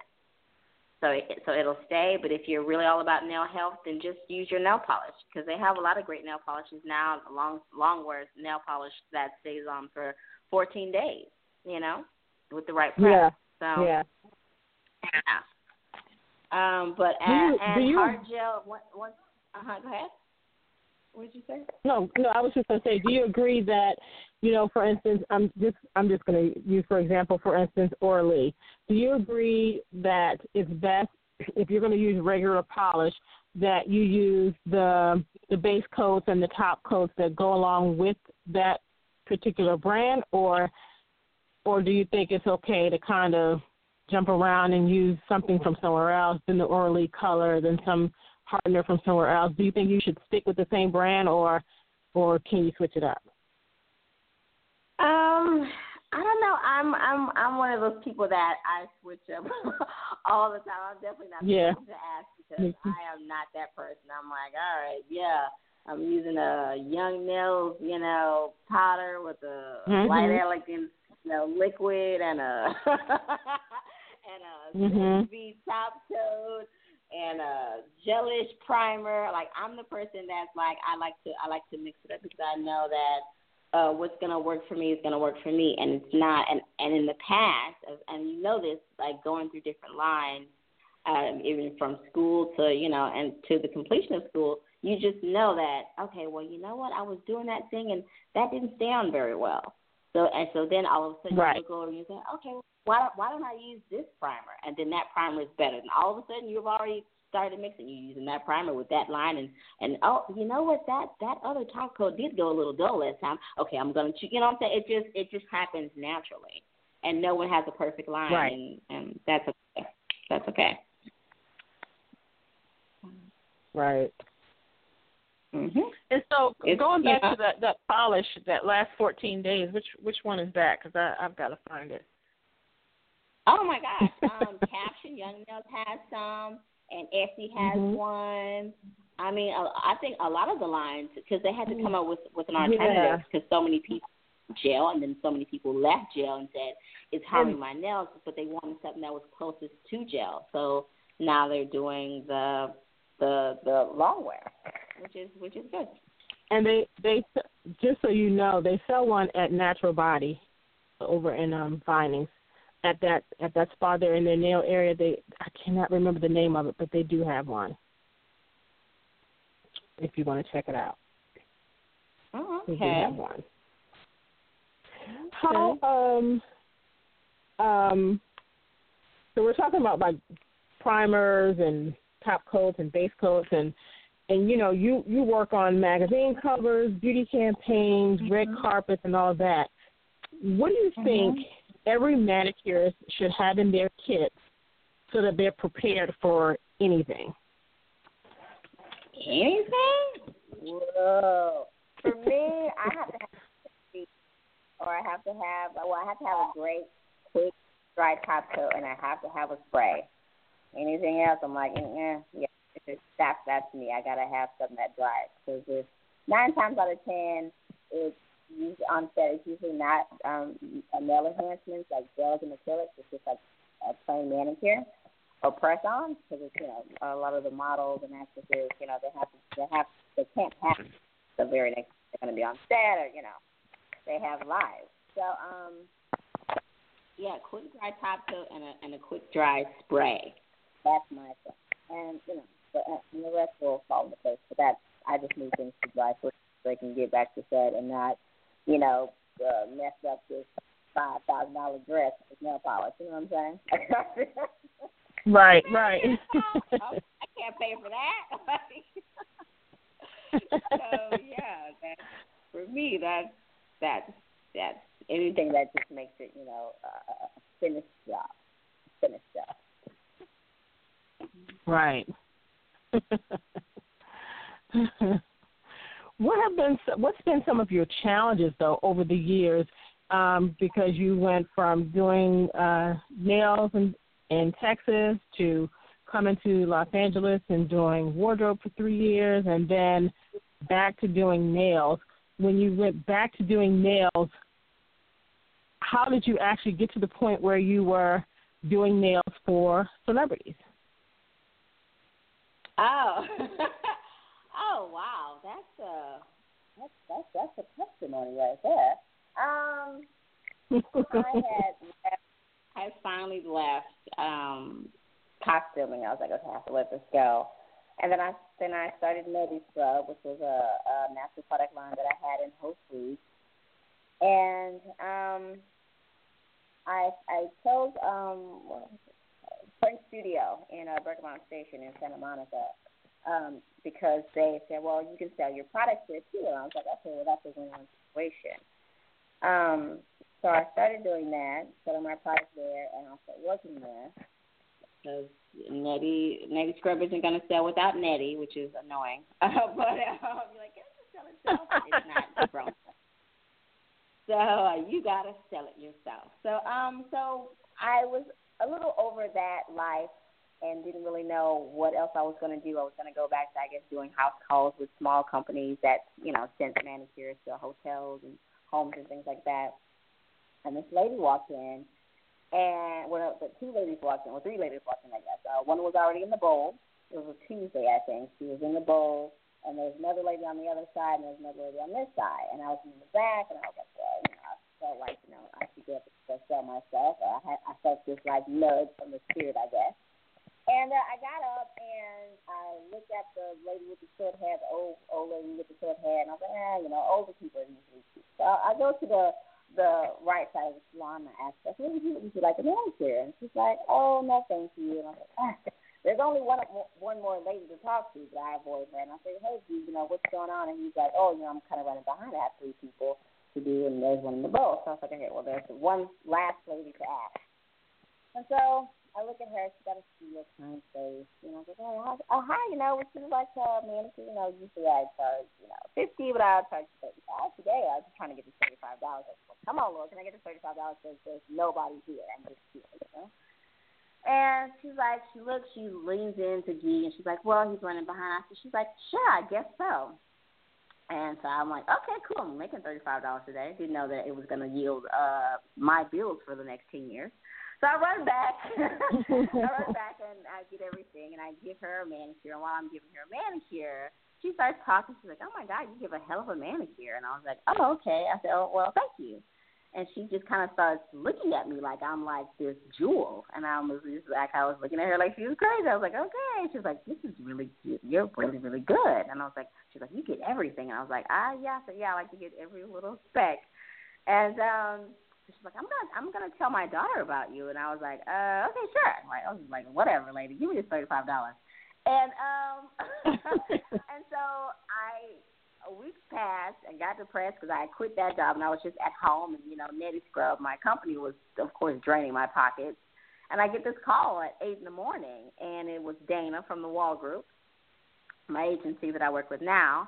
so it, so it'll stay. But if you're really all about nail health, then just use your nail polish because they have a lot of great nail polishes now. Long long wear nail polish that stays on for 14 days. You know, with the right prep. Yeah. So yeah. Yeah. Um, but do you, do you, hard gel. What? What? Uh huh. Go ahead. What did you say? No, no. I was just to say, do you agree that, you know, for instance, I'm just I'm just to use for example, for instance, Orly. Do you agree that it's best if you're to use regular polish that you use the the base coats and the top coats that go along with that particular brand, or or do you think it's okay to kind of jump around and use something from somewhere else, then the Orly color, then some hardener from somewhere else? Do you think you should stick with the same brand, or or can you switch it up? Um, I don't know. I'm I'm I'm one of those people that I switch up [laughs] all the time. I'm definitely not yeah. to ask because I am not that person. I'm like, all right, yeah. I'm using a Young Nails, you know, powder with a mm-hmm. white elegance, you know, liquid and a [laughs] and a mm-hmm. top coat and a gelish primer. Like I'm the person that's like I like to I like to mix it up because I know that uh what's gonna work for me is gonna work for me and it's not and and in the past and you know this like going through different lines um even from school to you know and to the completion of school you just know that okay well you know what I was doing that thing and that didn't sound very well so and so then all of a sudden right. you go over and you say okay why why don't I use this primer? And then that primer is better. And all of a sudden you've already started mixing. You're using that primer with that line. And and oh you know what? That that other top coat did go a little dull last time. Okay I'm gonna you know what I'm saying? It just it just happens naturally. And no one has a perfect line. Right. and and that's okay. That's okay. Right. Mm-hmm. And so It's- going back yeah. to that that polish, that last 14 days, which which one is that? Because I I've got to find it. Oh my gosh! [laughs] Um, Caption Young Nails has some, and Essie has Mhm. one. I mean, I I think a lot of the lines because they had to come up with with an alternative because so many people gel and then so many people left gel and said it's harming my nails, but they wanted something that was closest to gel. So now they're doing the the the long wear, which is which is good. And they they just so you know, they sell one at Natural Body over in um Vinings. At that at that spa there in their nail area, they I cannot remember the name of it, but they do have one. If you want to check it out, Oh, they do have one. How um um so we're talking about like primers and top coats and base coats and and you know you you work on magazine covers, beauty campaigns, red carpets, and all that. What do you think every manicurist should have in their kits so that they're prepared for anything? Anything? Whoa. For me, I have to have or I have to have well, I have to have a great quick dry top coat and I have to have a spray. Anything else I'm like, eh, yeah, it's that's that's me. I gotta have something that dries. Because if nine times out of ten it's usually on set it's usually not um a nail enhancements like gels and acrylics, it's just like a plain manicure or press on because it's you know a lot of the models and actresses you know they have to they have they can't have the very next they're going to be on set or you know they have live so um yeah quick dry top coat and a and a quick dry spray. That's my thing. And you know the, and the rest will fall into place but that's I just need things to dry so they can get back to set and not you know uh, mess up this five thousand dollar dress with nail polish you know what I'm saying. [laughs] Right, [laughs] right. I can't pay for that. [laughs] so yeah, that for me that's that's that's anything that just makes it you know uh, a finished job, finished job. right. What have been what's been some of your challenges though over the years? Um, because you went from doing uh, nails and in Texas to coming to Los Angeles and doing wardrobe for three years and then back to doing nails. When you went back to doing nails, how did you actually get to the point where you were doing nails for celebrities? Oh. [laughs] oh wow, that's a that's that's that's a testimony right there. Um, [laughs] I had left, I finally left um costuming. I was like, okay, I have to let this go. And then I then I started Nettie Scrub, which was a, a natural product line that I had in Whole Foods. And um, I I chose um, Print Studio in uh, Bergamot Station in Santa Monica um, because they said, well, you can sell your products there too. And I was like, okay, well, that's a win-win situation. Um, so I started doing that, selling my products there, and started working there because Nettie Nettie Scrub isn't going to sell without Nettie, which is annoying. [laughs] But um, you're like, it's sell it itself. it's not grown. So uh, you got to sell it yourself. So um, so I was a little over that life and didn't really know what else I was going to do. I was going to go back to, I guess, doing house calls with small companies that, you know, sent manicures to hotels and homes and things like that. And this lady walked in and well, the two ladies walked in, or three ladies walked in, I guess. Uh, one was already in the bowl. It was a Tuesday, I think. She was in the bowl, and there was another lady on the other side, and there was another lady on this side. And I was in the back, and I was like, well, you know, I felt like, you know, I should get to sell myself. I had, I felt this like nudge from the spirit, I guess. And uh, I got up and I looked at the lady with the short hair, the old old lady with the short hair, and I was like, ah, you know, older people are usually cute. So I go to the the right side of the salon and I asked her, would you, would you like a manicure? And she's like, oh, no, thank you. And I was like, ah, there's only one one more lady to talk to, but I avoid her. And I said, hey, you know, what's going on? And he's like, oh, you know, I'm kind of running behind. I have three people to do, and there's one in the bowl. So I was like, okay, well, there's one last lady to ask. And so I look at her, she's got a steel kind face. You know, was like, oh, oh hi, you know, would you like a manicure? You know, usually I charge, you know, 50 but I'll charge 35 Today I was just trying to get to $35. I was like, come on, Lord, can I get to $35 because there's nobody here? I'm just here, you know? And she's like, she looks, she leans into G, and she's like, well, he's running behind. I said, she's like, sure, I guess so. And so I'm like, okay, cool. I'm making $35 a day. Didn't know that it was going to yield uh my bills for the next 10 years. So I run back. [laughs] I run [laughs] back and I get everything and I give her a manicure. And while I'm giving her a manicure, she starts talking. She's like, "Oh my God, you give a hell of a manicure." And I was like, "Oh, okay." I said, "Oh, well, thank you." And she just kind of starts looking at me like I'm like this jewel, and I was just like I was looking at her like she was crazy. I was like, "Okay." She's like, "This is really good. You're really, really good." And I was like, "She's like, you get everything." And I was like, "Ah, yeah." So yeah, I like to get every little speck. And um she's like, I'm gonna I'm gonna tell my daughter about you and I was like, uh, okay, sure. Like I was like, whatever, lady, give me this thirty five dollars. And um [laughs] and so I a week passed and got depressed because I quit that job and I was just at home and you know Nettie Scrub, my company was of course draining my pockets. And I get this call at eight in the morning and it was Dana from the Wall Group, my agency that I work with now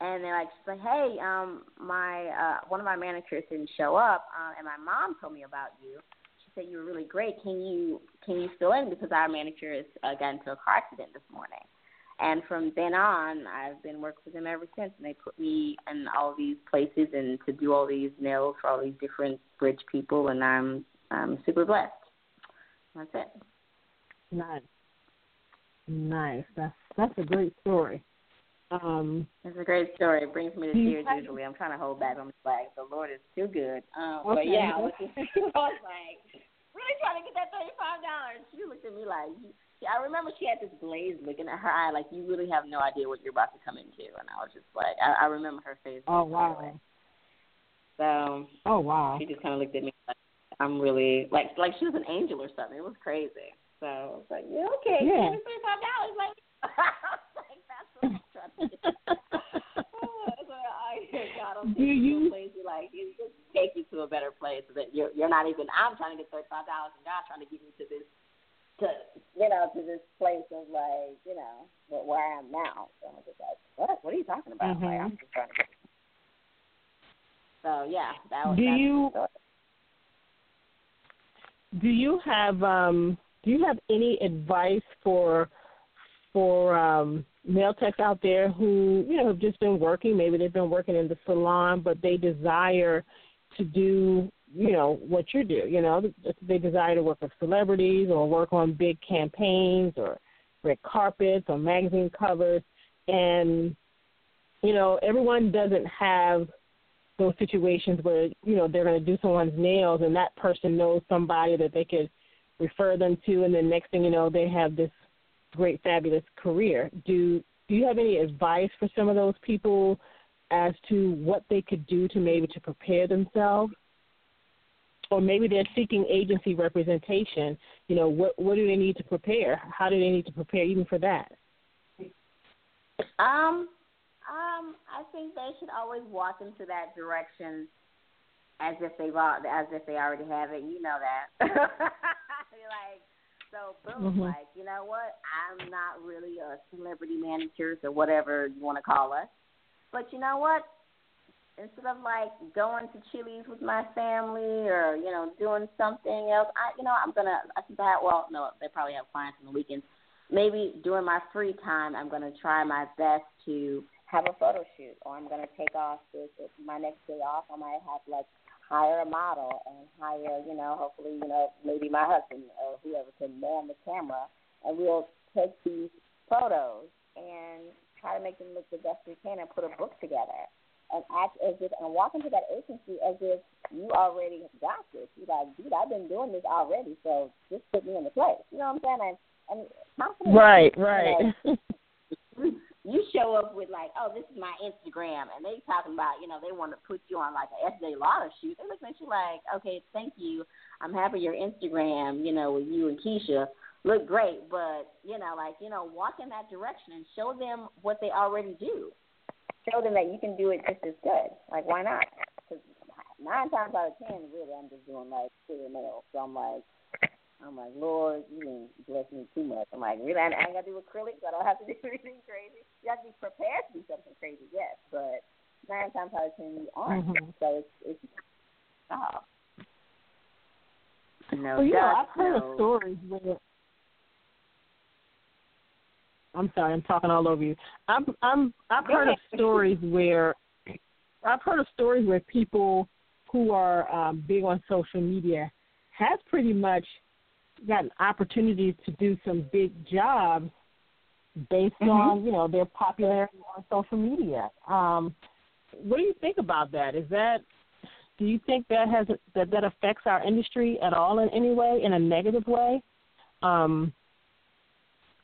and they're like, she's like, hey, um, my uh, one of my manicures didn't show up, uh, and my mom told me about you. She said you were really great. Can you can you fill in because our manicurist uh, got into a car accident this morning, and from then on, I've been working with them ever since. And they put me in all these places and to do all these nails for all these different bridge people, and I'm I'm super blessed. That's it. Nice, nice. That's that's a great story. Um, it's a great story. It brings me to tears usually. I'm trying to hold back. I'm like, the Lord is too good. Um, okay. But yeah, I was, just, [laughs] I was like, really trying to get that thirty-five dollars. She looked at me like, I remember she had this glazed look in her eye, like you really have no idea what you're about to come into. And I was just like, I, I remember her face. Oh wow. So. Oh wow. She just kind of looked at me like, I'm really like, like she was an angel or something. It was crazy. So I was like, yeah, okay, yeah. thirty-five dollars, like. [laughs] that's [laughs] what do you lazy, like it just take you to a better place so that you're you're not even I'm trying to get thirty five dollars and God's trying to get me to this to you know, to this place of like, you know, where I am now. So I'm just like, What? What are you talking about? Mm-hmm. Like I'm just trying to get So yeah, that was Do you do you have um do you have any advice for for um male techs out there who you know have just been working. Maybe they've been working in the salon, but they desire to do you know what you do. You know, they desire to work with celebrities or work on big campaigns or red carpets or magazine covers, and you know everyone doesn't have those situations where you know they're going to do someone's nails and that person knows somebody that they could refer them to, and then next thing you know they have this great fabulous career. Do do you have any advice for some of those people as to what they could do to maybe to prepare themselves? Or maybe they're seeking agency representation. You know, what what do they need to prepare? How do they need to prepare even for that? Um, um, I think they should always walk into that direction as if they've as if they already have it. You know that. [laughs] like so boom, mm-hmm. like, you know what? I'm not really a celebrity manicurist or whatever you want to call us. But you know what? Instead of like going to Chili's with my family or, you know, doing something else, I you know, I'm gonna I think that well, no, they probably have clients on the weekends. Maybe during my free time I'm gonna try my best to have a photo shoot or I'm gonna take off this my next day off I might have like hire a model and hire, you know, hopefully, you know, maybe my husband or whoever can man the camera, and we'll take these photos and try to make them look the best we can and put a book together and act as if and walk into that agency as if you already have got this. You're like, dude, I've been doing this already, so just put me in the place. You know what I'm saying? And, and confidence. Right, right. You know, [laughs] you show up with like, oh, this is my Instagram, and they talking about, you know, they want to put you on like a Estee Lauder shoot. They looking at you like, okay, thank you. I'm happy your Instagram, you know, with you and Keisha look great, but you know, like, you know, walk in that direction and show them what they already do. Show them that you can do it just as good. Like, why not? Because nine times out of ten, really, I'm just doing like clear nails. So I'm like, I'm like, Lord, you didn't bless me too much. I'm like, really? I ain't got to do acrylics. I don't have to do [laughs] anything crazy. You have to be prepared to do something crazy, yes, but nine times out of ten, you aren't. Mm-hmm. So it's it's oh. No, well, you know, I've heard no. of stories where. I'm sorry, I'm talking all over you. I'm I'm I've heard of [laughs] stories where I've heard of stories where people who are um, big on social media has pretty much gotten opportunities to do some big jobs based mm-hmm. on you know their popularity on social media. Um, what do you think about that? Is that do you think that has that that affects our industry at all in any way, in a negative way? Um,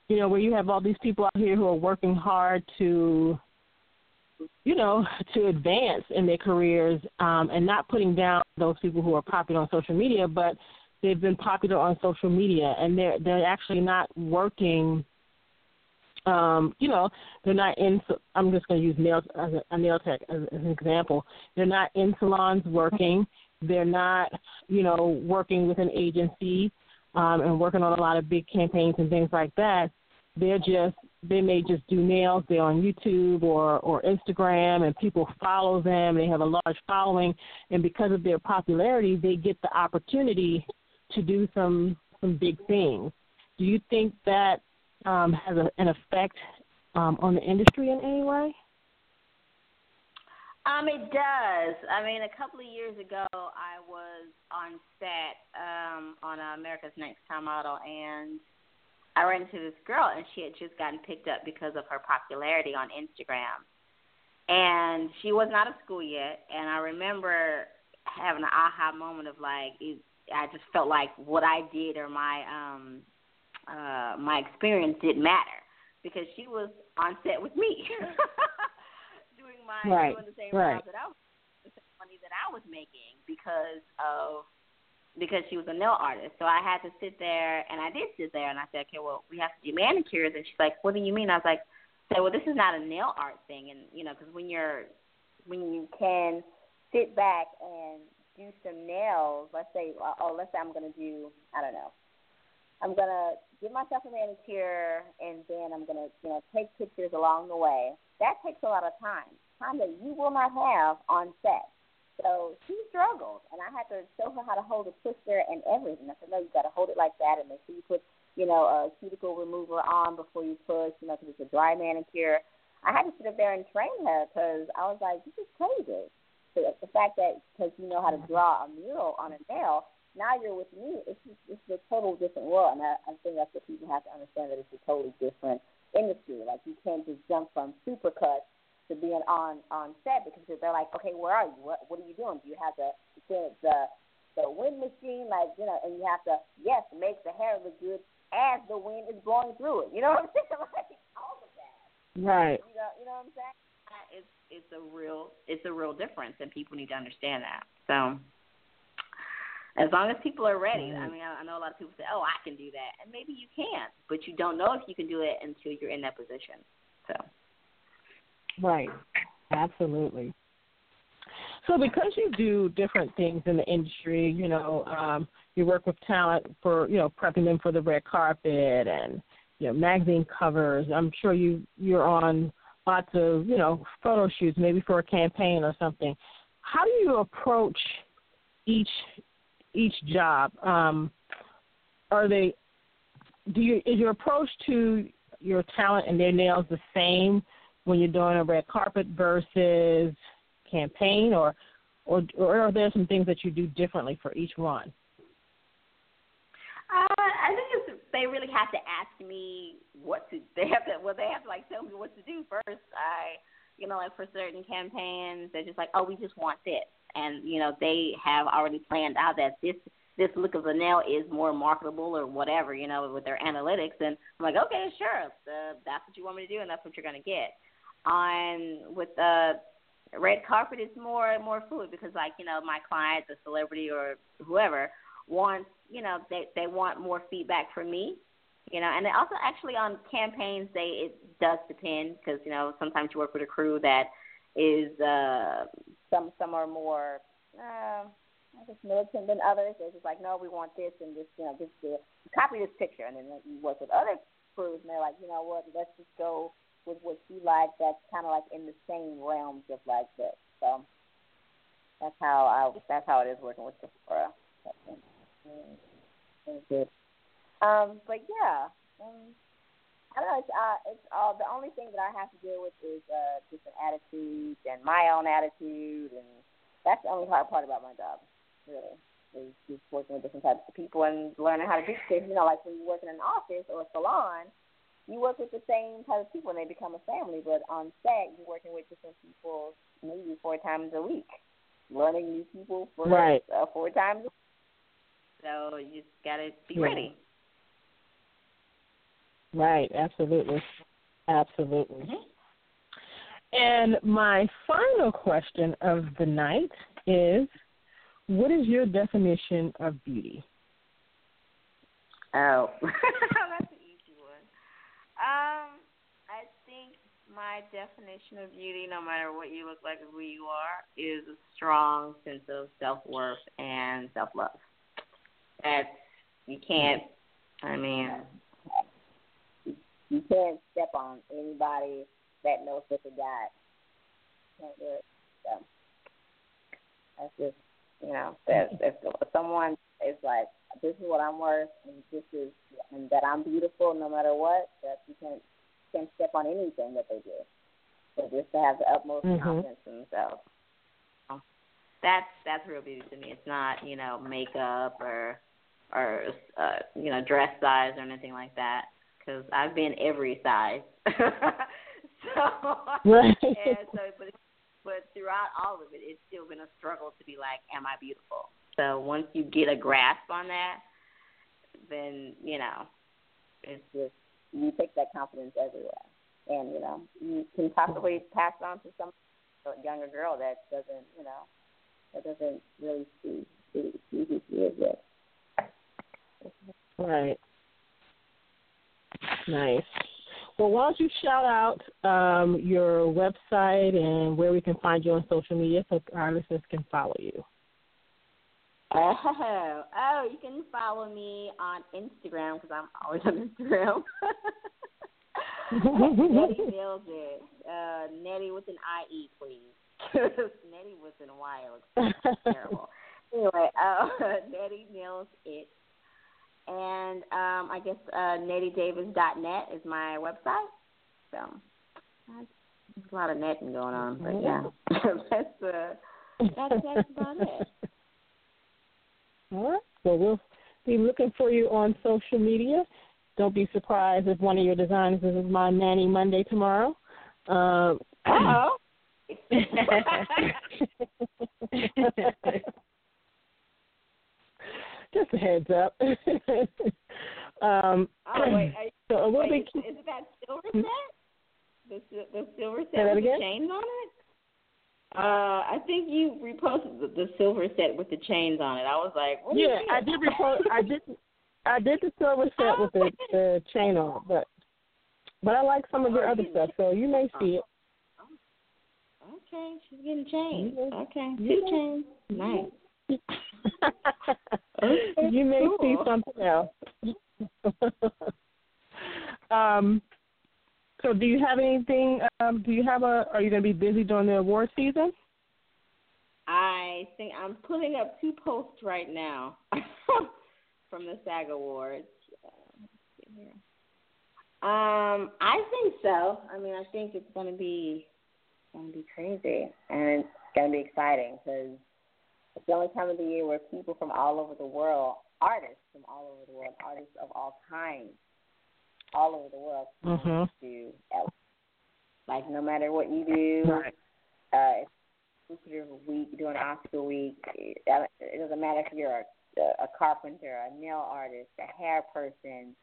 you know, where you have all these people out here who are working hard to, you know, to advance in their careers, um, and not putting down those people who are popular on social media, but they've been popular on social media and they're they're actually not working um, you know, they're not in. I'm just going to use nails as a, a nail tech as, as an example. They're not in salons working. They're not, you know, working with an agency um, and working on a lot of big campaigns and things like that. They're just they may just do nails. They're on YouTube or or Instagram, and people follow them. They have a large following, and because of their popularity, they get the opportunity to do some some big things. Do you think that um, has a, an effect um, on the industry in any way? Um, it does. I mean, a couple of years ago, I was on set um, on America's Next Top Model, and I ran into this girl, and she had just gotten picked up because of her popularity on Instagram. And she was not of school yet, and I remember having an aha moment of like, I just felt like what I did or my um uh my experience didn't matter because she was on set with me [laughs] doing my right. doing the same right. job that I was the same money that I was making because of because she was a nail artist. So I had to sit there and I did sit there and I said, Okay, well we have to do manicures and she's like, What do you mean? I was like, say, well, this is not a nail art thing, and you know, because when you're when you can sit back and do some nails, let's say, oh, let's say I'm gonna do, I don't know, I'm gonna give myself a manicure, and then I'm gonna, you know, take pictures along the way. That takes a lot of time, time that you will not have on set. So she struggled, and I had to show her how to hold a twister and everything. I said, no, you got to hold it like that, and make sure you put, you know, a cuticle remover on before you push, you know, because it's a dry manicure. I had to sit up there and train her because I was like, this is crazy the, the fact that because you know how to mm-hmm. draw a mural on a nail, now you're with me. It's just, it's a total different world, and I, I think that's what people have to understand that it's a totally different industry. Like you can't just jump from supercuts to being on on set because they're like, okay, where are you? What what are you doing? Do you have the the the wind machine, like you know, and you have to yes make the hair look good as the wind is blowing through it. You know what I'm [laughs] saying? like all of that. Right. You know, you know what I'm saying? It's a real it's a real difference, and people need to understand that. So as long as people are ready. Mm-hmm. I mean, I, I know a lot of people say, "Oh, I can do that," and maybe you can, but you don't know if you can do it until you're in that position. So, right, absolutely. So, because you do different things in the industry, you know, um, you work with talent for, you know, prepping them for the red carpet and, you know, magazine covers. I'm sure you you're on lots of, you know, photo shoots, maybe for a campaign or something. How do you approach each each job? Um, are they? Do you is your approach to your talent and their nails the same when you're doing a red carpet versus campaign, or or or are there some things that you do differently for each one? Uh, I think it's, they really have to ask me what to. They have to. Well, they have to like tell me what to do first. I, you know, like for certain campaigns, they're just like, oh, we just want this and you know they have already planned out that this this look of the nail is more marketable or whatever, you know, with their analytics. And I'm like, okay, sure, uh, that's what you want me to do, and that's what you're to get. On with the red carpet, it's more more fluid because, like, you know, my client, the celebrity or whoever, wants, you know, they they want more feedback from me, you know, and they also actually on campaigns, they it does depend because you know sometimes you work with a crew that is uh some some are more uh, I guess militant than others. They're just like, no, we want this and just you know just to copy this picture, and then you work with other crews, and they're like, you know what, let's just go with what you like. That's kind of like in the same realms of like this. So that's how I that's how it is working with Sephora. Good. Um, but yeah, um, I don't know. It's uh, it's all the only thing that I have to deal with is uh, different attitudes and my own attitude, and that's the only hard part about my job, really. Is just working with different types of people and learning how to do things. You know, like when you work in an office or a salon, you work with the same type of people and they become a family. But on set, you're working with different people maybe four times a week, learning new people for right. uh, four times. A week. So you just gotta be yeah. ready. Right, absolutely. Absolutely. Mm-hmm. And my final question of the night is what is your definition of beauty? Oh, [laughs] that's an easy one. Um, I think my definition of beauty, no matter what you look like or who you are, is a strong sense of self worth and self love. That's you can't. I mean, you can't step on anybody that knows what they got. Can't do it. So that's just you know, that if someone is like, This is what I'm worth and this is and that I'm beautiful no matter what, that you can't can't step on anything that they do. So just to have the utmost mm-hmm. confidence in themselves. That's that's real beauty to me. It's not, you know, makeup or or uh, you know, dress size or anything like that because I've been every size. [laughs] so, [laughs] right. and so, but but throughout all of it, it's still been a struggle to be like, am I beautiful? So once you get a grasp on that, then you know, it's just you take that confidence everywhere, and you know, you can possibly pass it on to some younger girl that doesn't, you know, that doesn't really see see, see who she is yet. Right. Nice. Well, why don't you shout out um, your website and where we can find you on social media so our listeners can follow you? Oh, [laughs] oh, you can follow me on Instagram because I'm always on Instagram. [laughs] Nettie nails it. Uh, Nettie with an IE, please. [laughs] Nettie with an Y It looks terrible. Anyway, uh, Nettie nails it and um, I guess uh, NettieDavis.net is my website. So there's a lot of netting going on, but yeah, [laughs] that's uh, that's that's about it. All right. Well, we'll be looking for you on social media. Don't be surprised if one of your designs is my Mani Monday tomorrow. Um, oh. [laughs] [laughs] Just a heads up. [laughs] um, oh wait, I, so wait, is, is that silver set? The the silver set with again? the chains on it? Uh, I think you reposted the, the silver set with the chains on it. I was like, what yeah, I did report. I did. I did the silver [laughs] set with the, the chain on, it, but but I like some of your other stuff, so you may see it. Okay, she's getting chains. Okay, two chains. Nice. [laughs] you may see something else. [laughs] um, so do you have anything? Um, do you have a? Are you going to be busy during the award season? I think I'm putting up two posts right now [laughs] from the SAG Awards. Let's see here. Um, I think so. I mean, I think it's going to be going to be crazy, and it's going to be exciting because it's the only time of the year where people from all over the world, artists from all over the world, artists of all kinds, all over the world, come Mhm. to like no matter what you do, Right. uh, lucrative week during Oscar week. It, it doesn't matter if you're a, a carpenter, a nail artist, a hair person,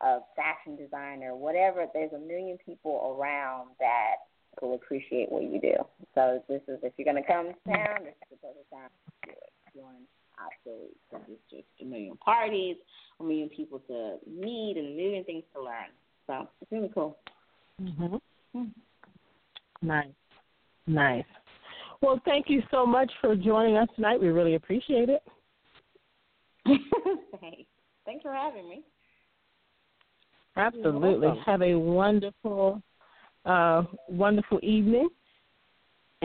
a fashion designer, whatever. There's a million people around that will appreciate what you do. So this is if you're gonna come to town, this is the perfect time to do it during Oscar week. Because it's just a million parties, a million people to meet, and a million things to learn. So it's really cool. Mhm. Hmm. Nice. Nice. Well, thank you so much for joining us tonight. We really appreciate it. [laughs] Thanks. Thanks for having me. Absolutely. Have a wonderful, uh, wonderful evening,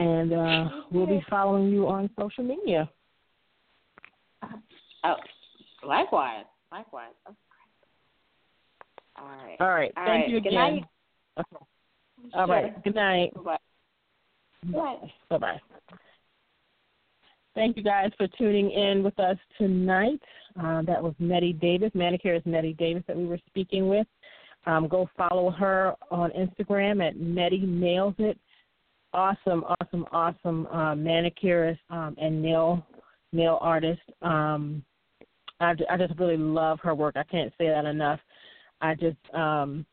and uh, we'll be following you on social media. Oh, likewise, likewise. Okay. All right. All right. All Thank right. you Good again. night. Okay. All right. Good night. Bye. Bye. Bye bye. Thank you guys for tuning in with us tonight. Uh, that was Nettie Davis, Manicure is Nettie Davis, that we were speaking with. Um, go follow her on Instagram at Nettie Nails It. Awesome, awesome, awesome uh, manicurist um, and nail nail artist. Um, I, I just really love her work. I can't say that enough. I just, um,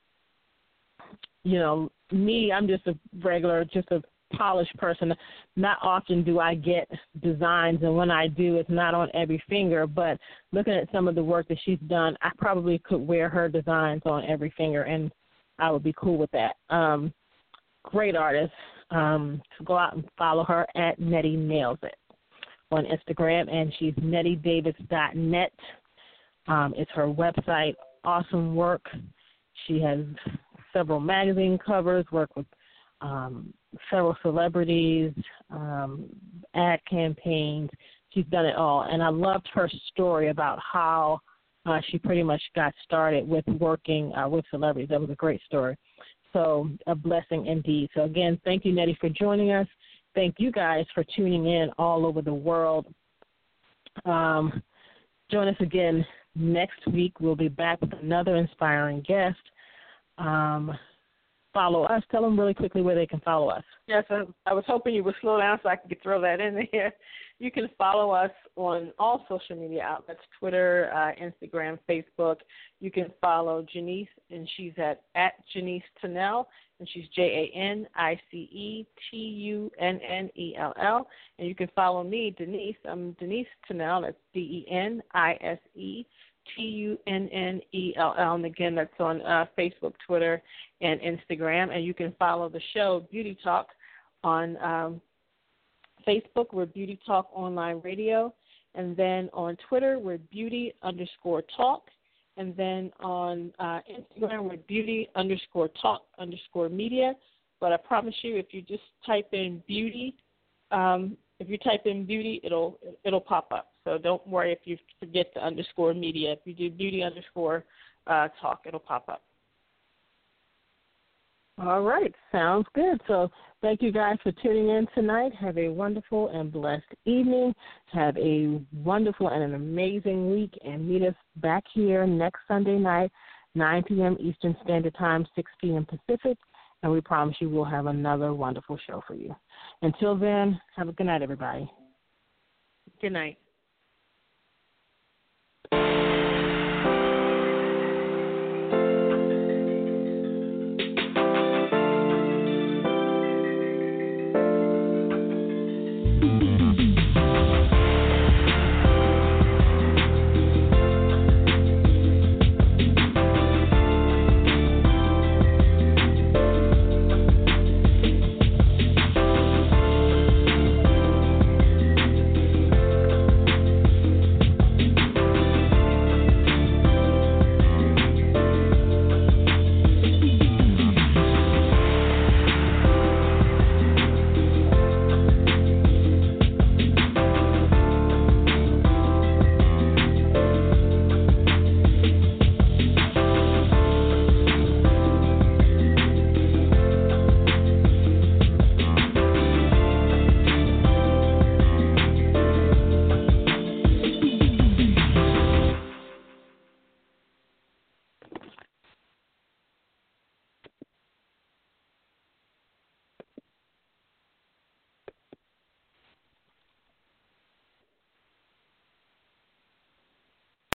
you know, me, I'm just a regular, just a polished person. Not often do I get designs, and when I do, it's not on every finger. But looking at some of the work that she's done, I probably could wear her designs on every finger, and I would be cool with that. Um, great artist. Um, so go out and follow her at Nettie Nails It on Instagram, and she's nettiedavis.net. Um, it's her website. Awesome work. She has several magazine covers, worked with um, several celebrities, um, ad campaigns. She's done it all, and I loved her story about how uh, she pretty much got started with working uh, with celebrities. That was a great story. So a blessing indeed. So again, thank you, Nettie, for joining us. Thank you guys for tuning in all over the world. Um, join us again next week. We'll be back with another inspiring guest. Um, follow us. Tell them really quickly where they can follow us. Yes, I, was hoping you would slow down so I could throw that in [laughs] there. You can follow us on all social media outlets Twitter, uh, Instagram, Facebook. You can follow Janice, and she's at, at Janice Tunnell, and she's J A N I C E T U N N E L L. And you can follow me, Denise. I'm Denise Tunnell. That's D E N I S E T U N N E L L. And again, that's on uh, Facebook, Twitter, and Instagram. And you can follow the show, Beauty Talk, on um, Facebook. We're Beauty Talk Online Radio. And then on Twitter, we're Beauty underscore Talk. And then on uh, Instagram, we're Beauty underscore Talk underscore Media. But I promise you, if you just type in Beauty, um, if you type in Beauty, it'll it'll pop up. So don't worry if you forget the underscore Media. If you do Beauty underscore uh, Talk, it'll pop up. All right, sounds good. So thank you guys for tuning in tonight. Have a wonderful and blessed evening. Have a wonderful and an amazing week, and meet us back here next Sunday night, 9 p.m. Eastern Standard Time, 6 p.m. Pacific, and we promise you we'll have another wonderful show for you. Until then, have a good night, everybody. Good night.